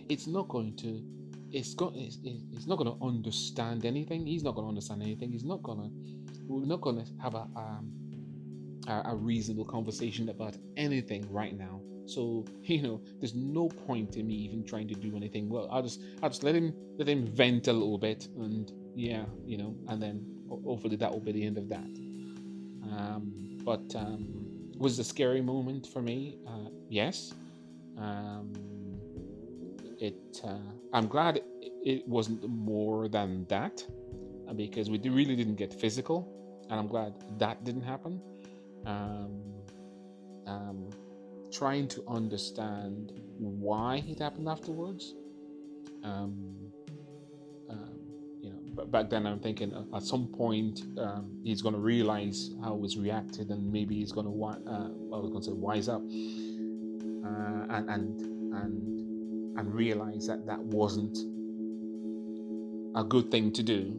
It's not going to, it's going, it's, it's not going to understand anything. He's not going to understand anything. He's not going to, we're not going to have a um, a, a reasonable conversation about anything right now. So you know, there's no point in me even trying to do anything. Well, I'll just I'll just let him let him vent a little bit, and yeah, you know, and then hopefully that will be the end of that. Um, but um, was a scary moment for me? Uh, yes. Um, it. Uh, I'm glad it, wasn't more than that, because we really didn't get physical, and I'm glad that didn't happen. Um, um, trying to understand why it happened afterwards. Um, back then I'm thinking uh, at some point um, he's going to realize how he's reacted, and maybe he's going to uh, I was going to say wise up, uh, and and and and realize that that wasn't a good thing to do,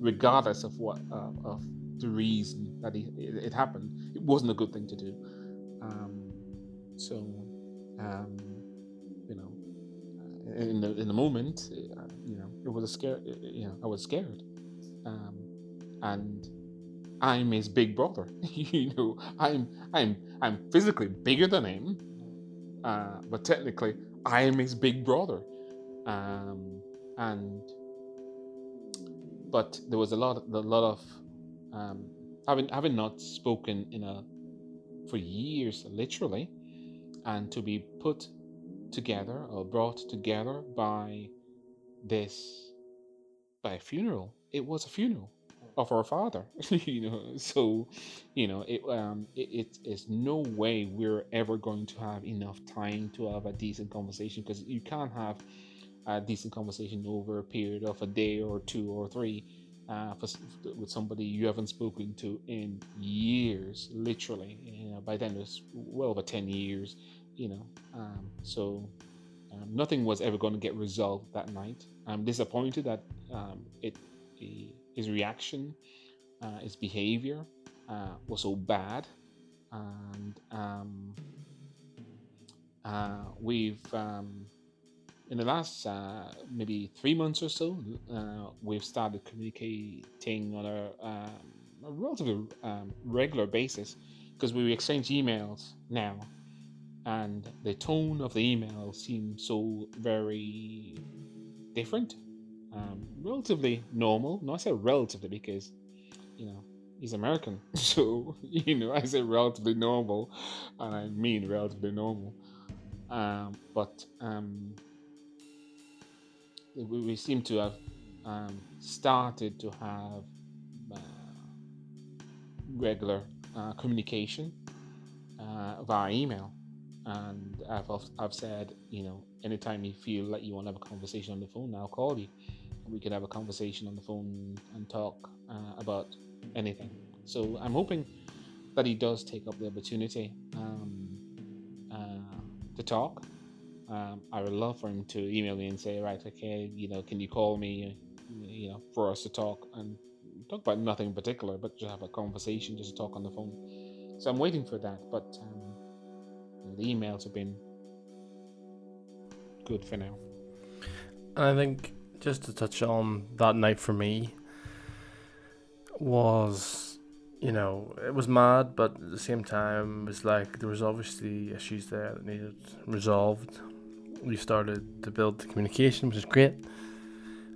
regardless of what uh, of the reason that he, it, it happened. It wasn't a good thing to do. Um, so, um, in the in the moment, uh, you know, it was a scare. You know, I was scared, um, and I'm his big brother. you know, I'm I'm I'm physically bigger than him, uh, but technically, I am his big brother, um, and but there was a lot a lot of um, having having not spoken in a for years, literally, and to be put together or brought together by this by a funeral. It was a funeral of our father, you know. So, you know, it um, it, it is no way we're ever going to have enough time to have a decent conversation because you can't have a decent conversation over a period of a day or two or three uh, for, with somebody you haven't spoken to in years, literally. You know, by then it was well over ten years. You know, um, so um, nothing was ever going to get resolved that night. I'm disappointed that um, it, his reaction, uh, his behavior uh, was so bad, and um, uh, we've um, in the last uh, maybe three months or so, uh, we've started communicating on a, um, a relatively um, regular basis because we exchange emails now, and the tone of the email seemed so very different, um, relatively normal. No, I say relatively because you know he's American, so you know I say relatively normal, and I mean relatively normal. Um, but um, we, we seem to have um, started to have uh, regular uh, communication uh, via email. And I've, I've said, you know, anytime you feel like you want to have a conversation on the phone, I'll call you. We could have a conversation on the phone and talk uh, about anything. So I'm hoping that he does take up the opportunity um, uh, to talk. Um, I would love for him to email me and say, right, okay, you know, can you call me, you know, for us to talk and talk about nothing in particular, but just have a conversation, just talk on the phone. So I'm waiting for that, but um, the emails have been good for now. And I think just to touch on that night for me was, you know, it was mad, but at the same time, it was like there was obviously issues there that needed resolved. We started to build the communication, which is great.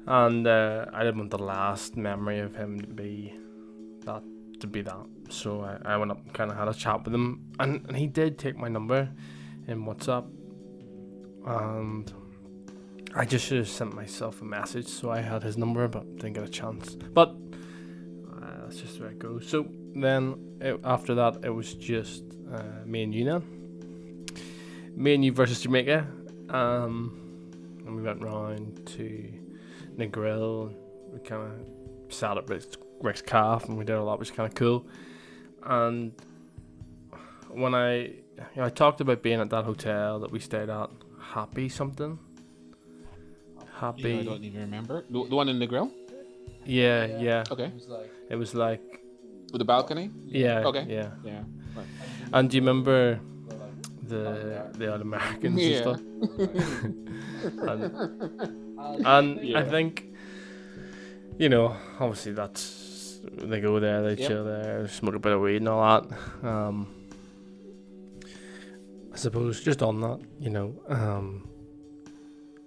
And uh, I didn't want the last memory of him to be that to be that. So I, I went up and kind of had a chat with him, and, and he did take my number in WhatsApp, and I just should have sent myself a message so I had his number, but didn't get a chance. But uh, that's just where it goes. So then it, after that, it was just uh, me and you now. Me and you versus Jamaica. Um, and we went round to Negril. We kind of sat at Rick's, Rick's Café and we did a lot, which was kind of cool. And when I, you know, I talked about being at that hotel that we stayed at, happy something. Happy. You know, I don't even remember. The, the one in Negril? Yeah, yeah. Okay. It was like, With the balcony? yeah, Okay. yeah. Yeah. Right. And do you remember the the other Americans Yeah. and stuff? and and I think, you know, obviously that's they go there, they Yep. chill there, smoke a bit of weed and all that. Um, I suppose just on that, you know, um,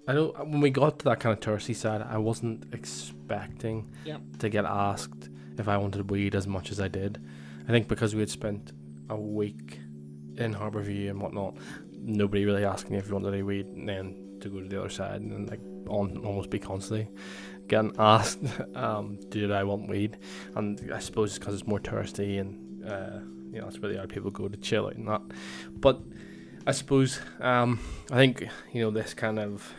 I know when we got to that kind of touristy side, I wasn't expecting Yep. to get asked if I wanted weed as much as I did. I think because we had spent a week in Harbourview and whatnot, nobody really asked me if you wanted any weed, and then to go to the other side and then like on almost be constantly getting asked, um, did I want weed? And I suppose it's because it's more touristy and uh, you know that's where the other people go to chill out and that. But I suppose um, I think you know this kind of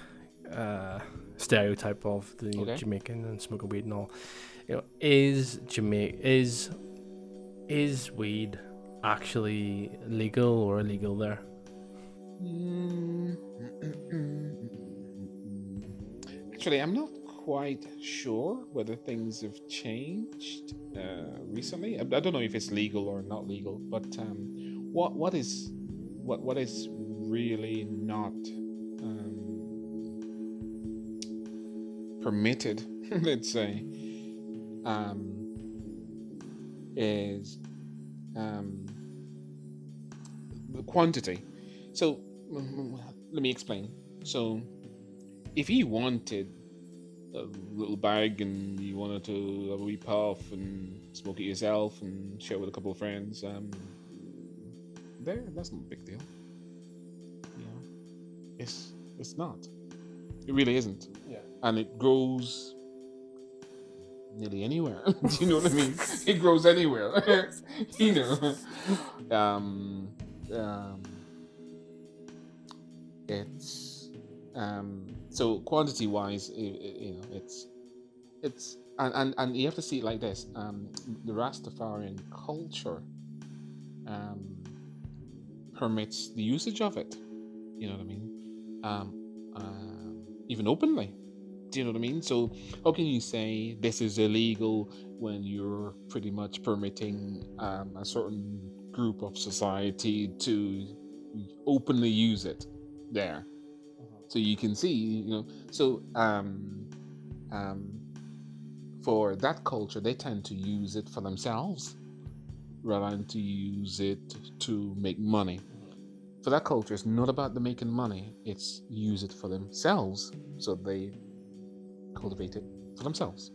uh, stereotype of the Okay. Jamaican and smoking weed and all. You know, is Jamaica is is weed actually legal or illegal there? Mm. Actually, I'm not quite sure whether things have changed uh, recently. I, don't know if it's legal or not legal, but um, what what is what what is really not um, permitted, let's say, um, is um, the quantity. So mm, let me explain. So if he wanted a little bag and you wanted to have a wee puff and smoke it yourself and share with a couple of friends, um, there that's not a big deal. You know, it's it's not. It really isn't. Yeah. And it grows nearly anywhere. Do you know what I mean? It grows anywhere. you know. Um, um, it's um, so quantity wise, you know, it's it's and, and and you have to see it like this. Um, the Rastafarian culture um, permits the usage of it. You know what I mean? Um, um, even openly. Do you know what I mean? So how can you say this is illegal when you're pretty much permitting um, a certain group of society to openly use it there? So you can see, you know, so um, um, for that culture, they tend to use it for themselves rather than to use it to make money. For that culture, it's not about the making money; it's use it for themselves, so they cultivate it for themselves,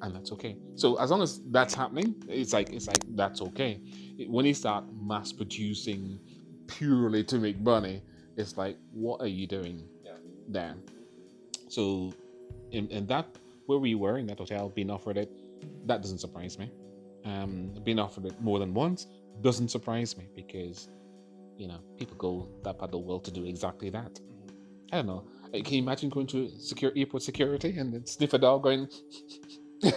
and that's okay. So as long as that's happening, it's like it's like that's okay. When you start mass producing purely to make money, it's like, what are you doing Yeah. there? So, in, in that where we were in that hotel, being offered it, that doesn't surprise me. Um, being offered it more than once doesn't surprise me because, you know, people go that part of the world to do exactly that. I don't know. Uh, Can you imagine going to secure airport security and then sniff a dog going? you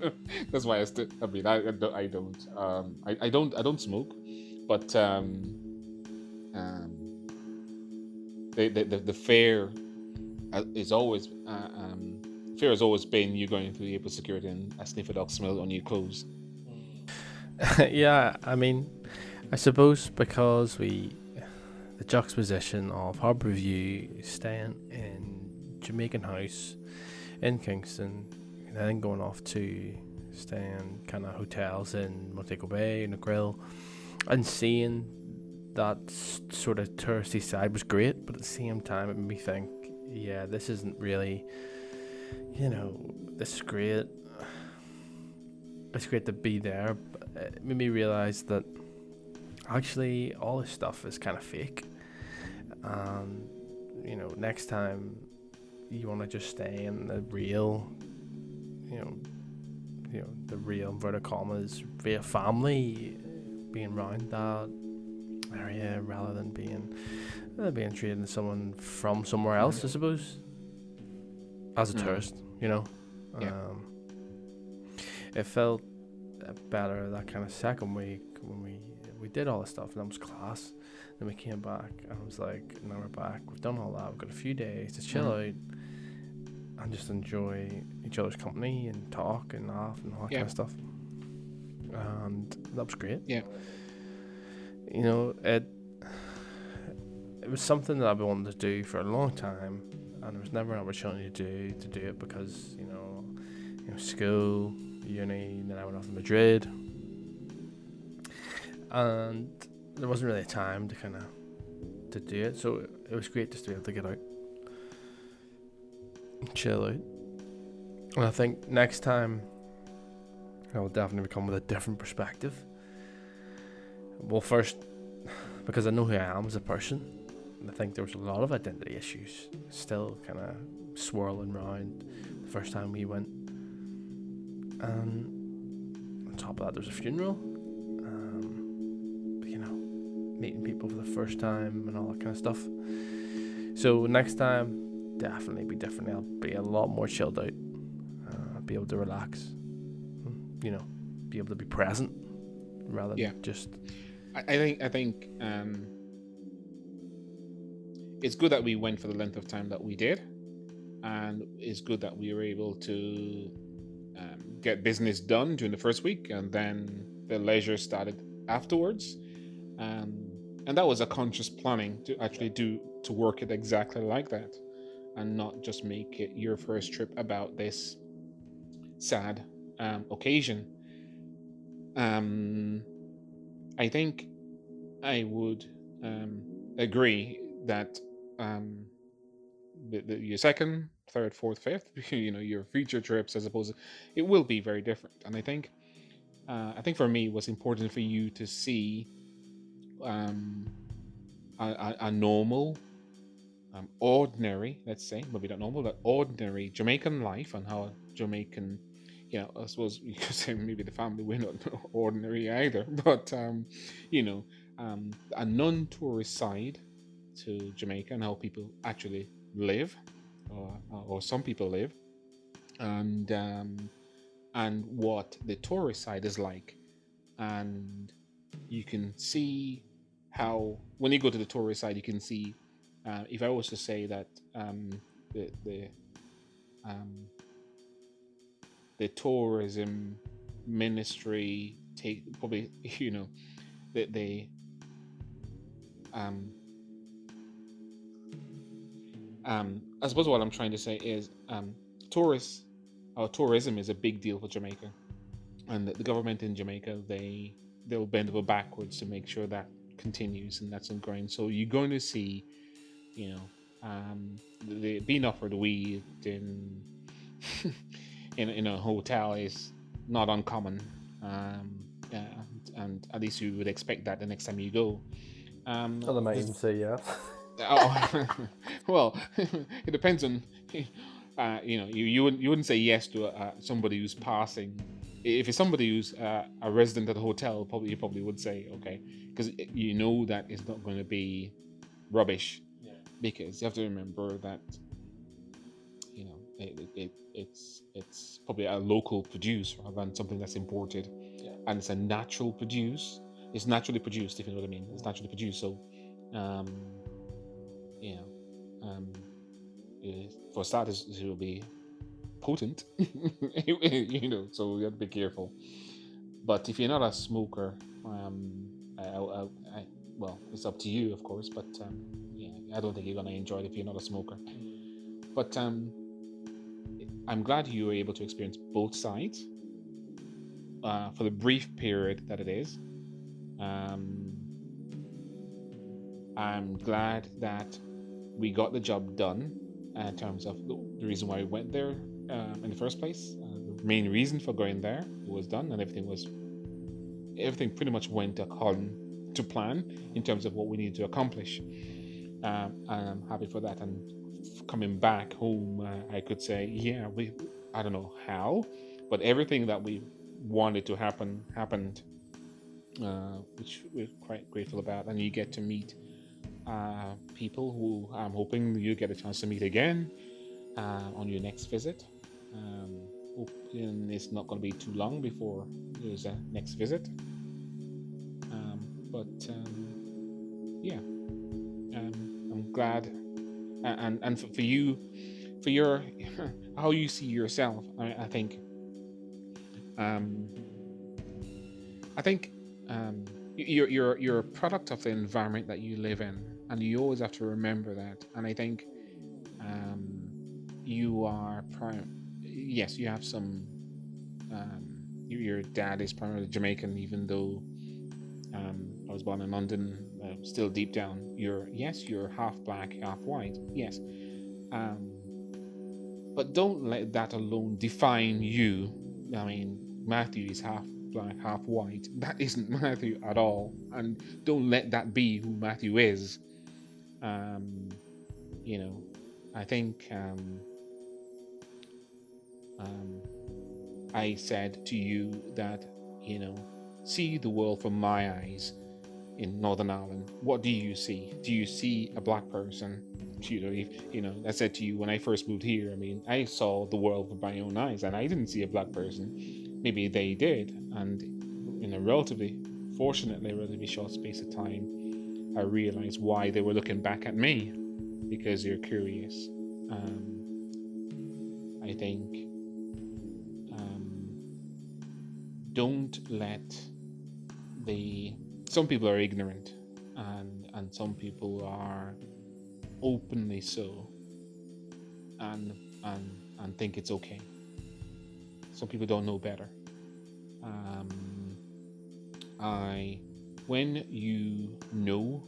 know, that's why I still. I mean, I, I don't. I don't. Um, I, I don't. I don't smoke, but um, um, the the the, fear uh, is always uh, um, fear has always been you going through the airport security and a sniff a dog smell on your clothes. yeah, I mean, I suppose because we, the juxtaposition of Harbour View staying in Jamaican House in Kingston, and then going off to staying kind of hotels in Montego Bay and Negril, and seeing that sort of touristy side was great, but at the same time, it made me think, yeah, this isn't really, you know, this is great. It's great to be there, but it made me realize that actually all this stuff is kind of fake. And you know, next time you want to just stay in the real, you know, you know, the real inverted commas, real family, being around that area rather than being uh, being treated as someone from somewhere else, I suppose, as a Mhm. tourist, you know. Yeah. Um, it felt better that kind of second week when we we did all the stuff and that was class. Then we came back and I was like, now we're back. We've done all that. We've got a few days to chill out and just enjoy each other's company and talk and laugh and all that Yeah. kind of stuff. And that was great. Yeah. You know, it it was something that I've been wanting to do for a long time, and there was never an opportunity to do to do it because you know, you know, school, uni, then I went off to Madrid, and there wasn't really a time to kind of to do it. So it, it was great just to be able to get out, and chill out. And I think next time I will definitely come with a different perspective. Well, first, because I know who I am as a person, I think there was a lot of identity issues still kind of swirling around the first time we went. And on top of that, there was a funeral. Um, you know, meeting people for the first time and all that kind of stuff. So next time, definitely be different. I'll be a lot more chilled out. Uh, be able to relax. Mm, You know, be able to be present rather than just I, I think I think um, it's good that we went for the length of time that we did, and it's good that we were able to um, get business done during the first week, and then the leisure started afterwards. Um, and that was a conscious planning to actually do to work it exactly like that, and not just make it your first trip about this sad um, occasion. Um, I think I would um, agree that um, the, the, your second, third, fourth, fifth, you know, your future trips as opposed—it will be very different. And I think, uh, I think for me, it was important for you to see um, a, a, a normal, um, ordinary, let's say, maybe not normal, but ordinary Jamaican life and how Jamaican know, I suppose you could say maybe the family we're not ordinary either, but um, you know, um, a non-tourist side to Jamaica and how people actually live, or, or some people live, and um, and what the tourist side is like, and you can see how when you go to the tourist side, you can see uh, if I was to say that um, the the um, the tourism ministry take probably you know that they um um i suppose what i'm trying to say is um tourists or tourism is a big deal for jamaica. And the, government in jamaica they they'll bend over backwards to make sure that continues and that's ongoing. So you're going to see you know um being offered weed in in, in a hotel is not uncommon um, and, and at least you would expect that the next time you go Um, Well, I might even say yeah. Oh, well, it depends on. Uh, you know, you, you wouldn't you wouldn't say yes to uh, somebody who's passing. If it's somebody who's uh, a resident at a hotel, probably you probably would say okay, because you know that it's not going to be rubbish. Yeah. Because you have to remember that. It, it, it it's it's probably a local produce rather than something that's imported, Yeah. and it's a natural produce. It's naturally produced, if you know what I mean. It's naturally produced, so. Um, you know, um, it- for starters, it will be potent, you know, so you have to be careful. But if you're not a smoker, um, I, I, I, well, it's up to you, of course, but um, yeah, I don't think you're gonna enjoy it if you're not a smoker. But um, I'm glad you were able to experience both sides uh, for the brief period that it is. Um, I'm glad that we got the job done in terms of the, reason why we went there um, in the first place. Uh, the main reason for going there was done, and everything was everything pretty much went according to plan in terms of what we needed to accomplish. Um, I'm happy for that. And coming back home, uh, I could say, yeah, we I don't know how, but everything that we wanted to happen happened, uh, which we're quite grateful about. And you get to meet uh, people who I'm hoping you get a chance to meet again uh, on your next visit. Um, hoping it's not going to be too long before there's a next visit. Um, but um, yeah, um, I'm glad, and and for, you, for your how you see yourself. I, I think. Um, I think um, you're you're you're a product of the environment that you live in, and you always have to remember that. And I think um, you are prime. Yes, you have some. Um, your, your dad is primarily Jamaican, even though um, I was born in London. Uh, still deep down, you're yes, you're half black, half white. Yes, um, but don't let that alone define you. I mean, Matthew is half black, half white. That isn't Matthew at all, and don't let that be who Matthew is. Um, you know, I think um, um, I said to you that you know, see the world from my eyes in Northern Ireland. What do you see? Do you see a black person? You know, if, you know, I said to you when I first moved here. I mean, I saw the world with my own eyes, and I didn't see a black person. Maybe they did, and in a relatively, fortunately, relatively short space of time, I realized why they were looking back at me, because they're curious. Um, I think. Um, don't let the some people are ignorant and and some people are openly so and and and think it's okay. Some people don't know better. Um i when you know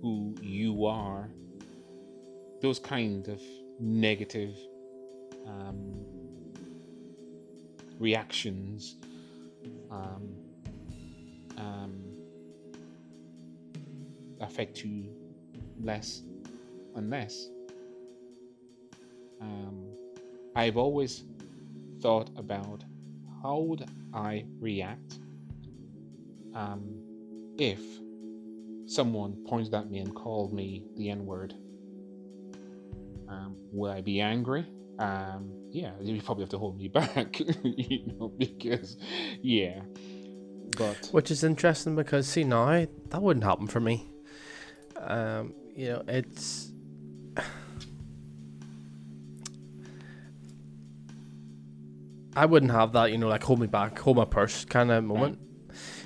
who you are those kind of negative um reactions um, um, affect you less and less. Um, I've always thought about how would I react um, if someone pointed at me and called me the N word. Um, would I be angry? Um, yeah, you probably have to hold me back, you know, because yeah. But Which is interesting because see now that wouldn't happen for me. Um, you know, it's I wouldn't have that, you know, like hold me back, hold my purse kind of moment.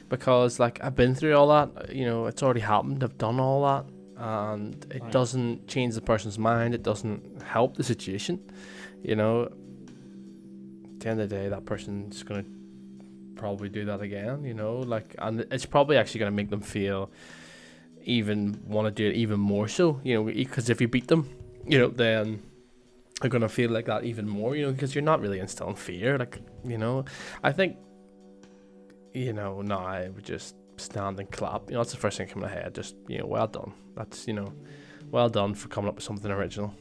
Because like I've been through all that, you know, it's already happened. I've done all that and it Right. doesn't change the person's mind, it doesn't help the situation. You know, at the end of the day that person's gonna probably do that again, you know, like, and it's probably actually going to make them feel even want to do it even more so, you know, because if you beat them, you know, then they're going to feel like that even more, you know, because you're not really instilling fear, like, you know, I think, you know, no, I would just stand and clap. You know, that's the first thing coming to my head. Just you know, well done. That's you know, well done for coming up with something original.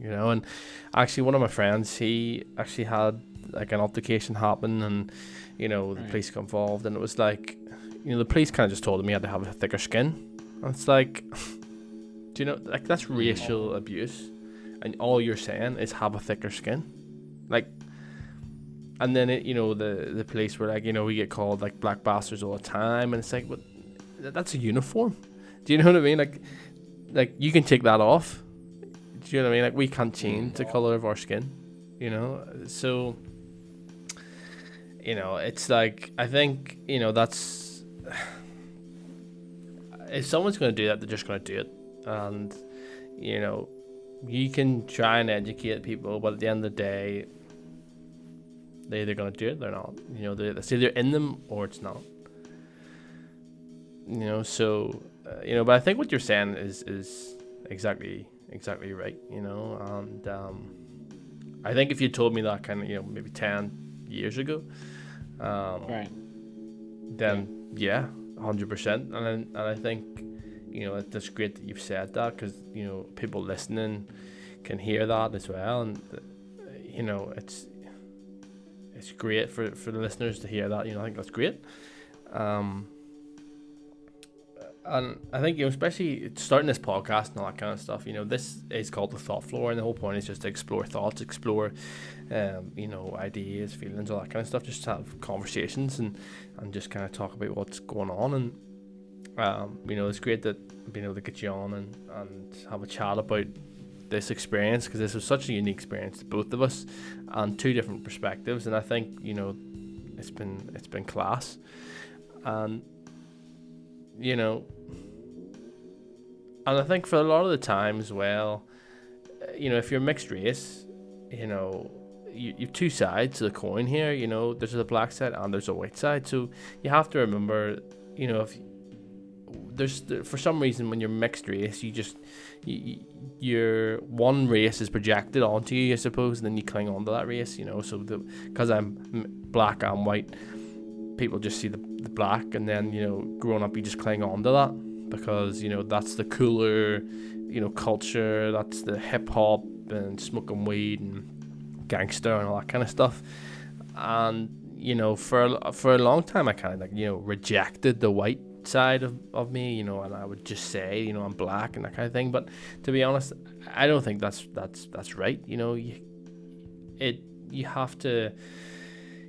You know, and actually, one of my friends, he actually had like an altercation happen, and you know, the Right. police got involved, and it was like, you know, the police kind of just told him he had to have a thicker skin. And it's like, do you know, like that's hmm. racial abuse, and all you're saying is have a thicker skin, like. And then it, you know, the the police were like, you know, we get called like black bastards all the time, and it's like, but that's a uniform. Do you know what I mean? Like, like you can take that off. Do you know what I mean? Like we can't change the hmm. color of our skin. You know, so you know, it's like I think you know that's if someone's going to do that, they're just going to do it, and you know, you can try and educate people, but at the end of the day, they're either going to do it, they're not. You know, it's either in them or it's not. You know, so uh, you know, but I think what you're saying is is exactly exactly right. You know, and um, I think if you told me that kind of you know maybe ten years ago, um, Right. then yeah, hundred percent. And then, and I think you know it's great that you've said that because you know people listening can hear that as well, and uh, you know it's it's great for for the listeners to hear that. You know, I think that's great. Um, and I think you know, especially starting this podcast and all that kind of stuff. You know, this is called the thought floor, and the whole point is just to explore thoughts, explore, um, you know, ideas, feelings, all that kind of stuff. Just to have conversations and and just kind of talk about what's going on. And um, you know, it's great that being able to get you on and and have a chat about this experience because this was such a unique experience to both of us and two different perspectives. And I think you know, it's been it's been class. And you know, and I think for a lot of the time as well, uh, you know, if you're mixed race, you know, you you've two sides to the coin here. You know, there's a black side and there's a white side. So you have to remember, you know, if there's for some reason when you're mixed race, you just you, your one race is projected onto you, I suppose, and then you cling on to that race. You know, so because I'm black and white, people just see the, the black, and then you know, growing up, you just cling on to that because you know that's the cooler, you know, culture. That's the hip hop and smoking weed and gangster and all that kind of stuff. And you know, for for a long time, I kind of like you know rejected the white side of, of me, you know, and I would just say, you know, I'm black and that kind of thing. But to be honest, I don't think that's that's that's right. You know, you, it you have to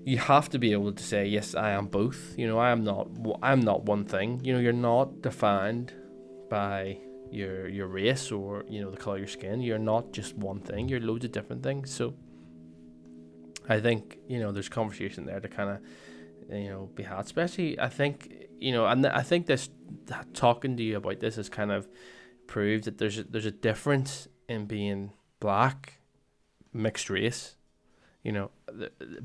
you have to be able to say yes, I am both. You know, I am not i'm not one thing. You know, you're not defined by your your race or you know the color of your skin. You're not just one thing. You're loads of different things. So I think you know there's conversation there to kind of you know be had. Especially I think you know, and I think this talking to you about this has kind of proved that there's a, there's a difference in being black, mixed race. You know,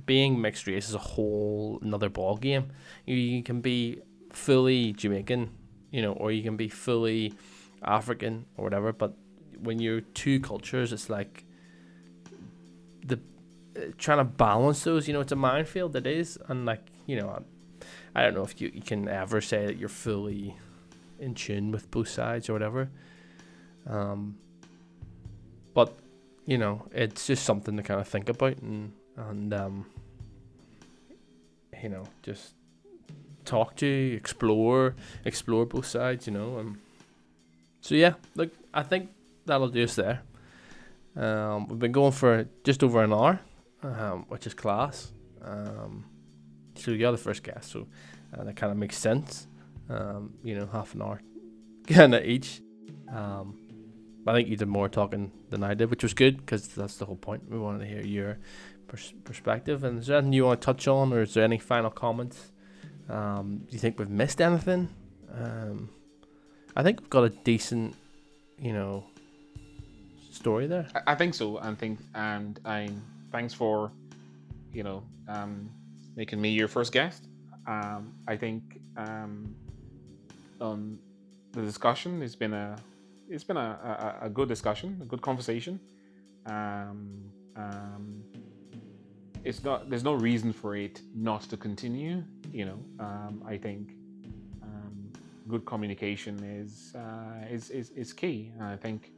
being mixed race is a whole another ball game. You, you can be fully Jamaican, you know, or you can be fully African or whatever. But when you're two cultures, it's like the uh, trying to balance those. You know, it's a minefield. It is, and like you know, I, I don't know if you, you can ever say that you're fully in tune with both sides or whatever. Um, but you know, it's just something to kind of think about and and um, you know, just talk to, explore, explore both sides. You know, um, so yeah, look, I think that'll do us there. Um, we've been going for just over an hour, um, which is class. Um, so you're the first guest, so uh, that kind of makes sense. Um, you know, half an hour kind of each. Um, I think you did more talking than I did, which was good because that's the whole point. We wanted to hear your pers- perspective. And is there anything you want to touch on, or is there any final comments? Um, do you think we've missed anything? Um, I think we've got a decent, you know, story there. I, I think so. And think and I thanks for, you know, um, making me your first guest. Um, I think um, um, the discussion has been a it's been a, a, a good discussion, a good conversation. Um, um, it's not there's no reason for it not to continue. You know, um, I think um, good communication is, uh, is, is is key. I think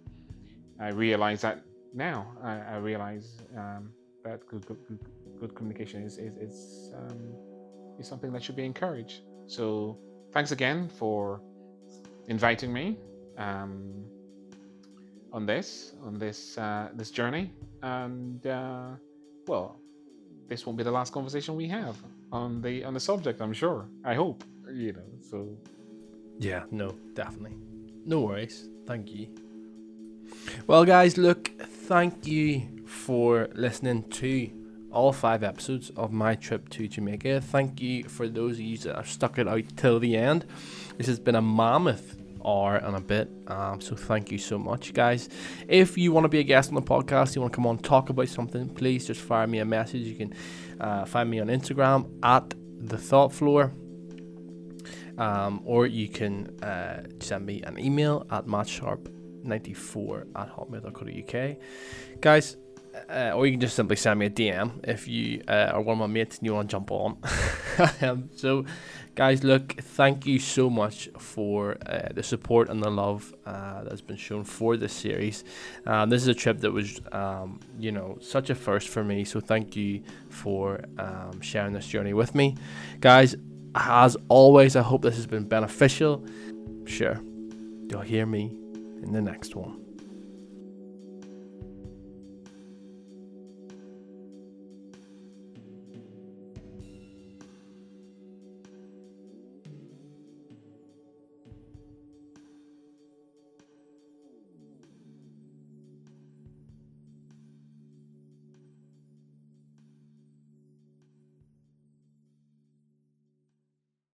I realize that now. I, I realize um, that good, good, good, good, communication is is is, um, is something that should be encouraged. So thanks again for inviting me um, on this on this uh, this journey, and uh, well, this won't be the last conversation we have on the on the subject. I'm sure. I hope you know. So yeah, no, definitely, no worries. Thank you. Well, guys, look, thank you for listening to all five episodes of my trip to Jamaica. Thank you for those of you that have stuck it out till the end. This has been a mammoth hour and a bit. Um, so thank you so much, guys. If you want to be a guest on the podcast, you want to come on talk about something, please just fire me a message. You can uh, find me on Instagram at the Thought Floor. Um, or you can uh, send me an email at mattsharp94 at hotmail.co.uk. Guys, uh, or you can just simply send me a DM if you uh, are one of my mates and you want to jump on. um, so, guys, look, thank you so much for uh, the support and the love uh, that's been shown for this series. Um, this is a trip that was, um, you know, such a first for me. So, thank you for um, sharing this journey with me, guys. As always, I hope this has been beneficial. Sure, you'll hear me in the next one.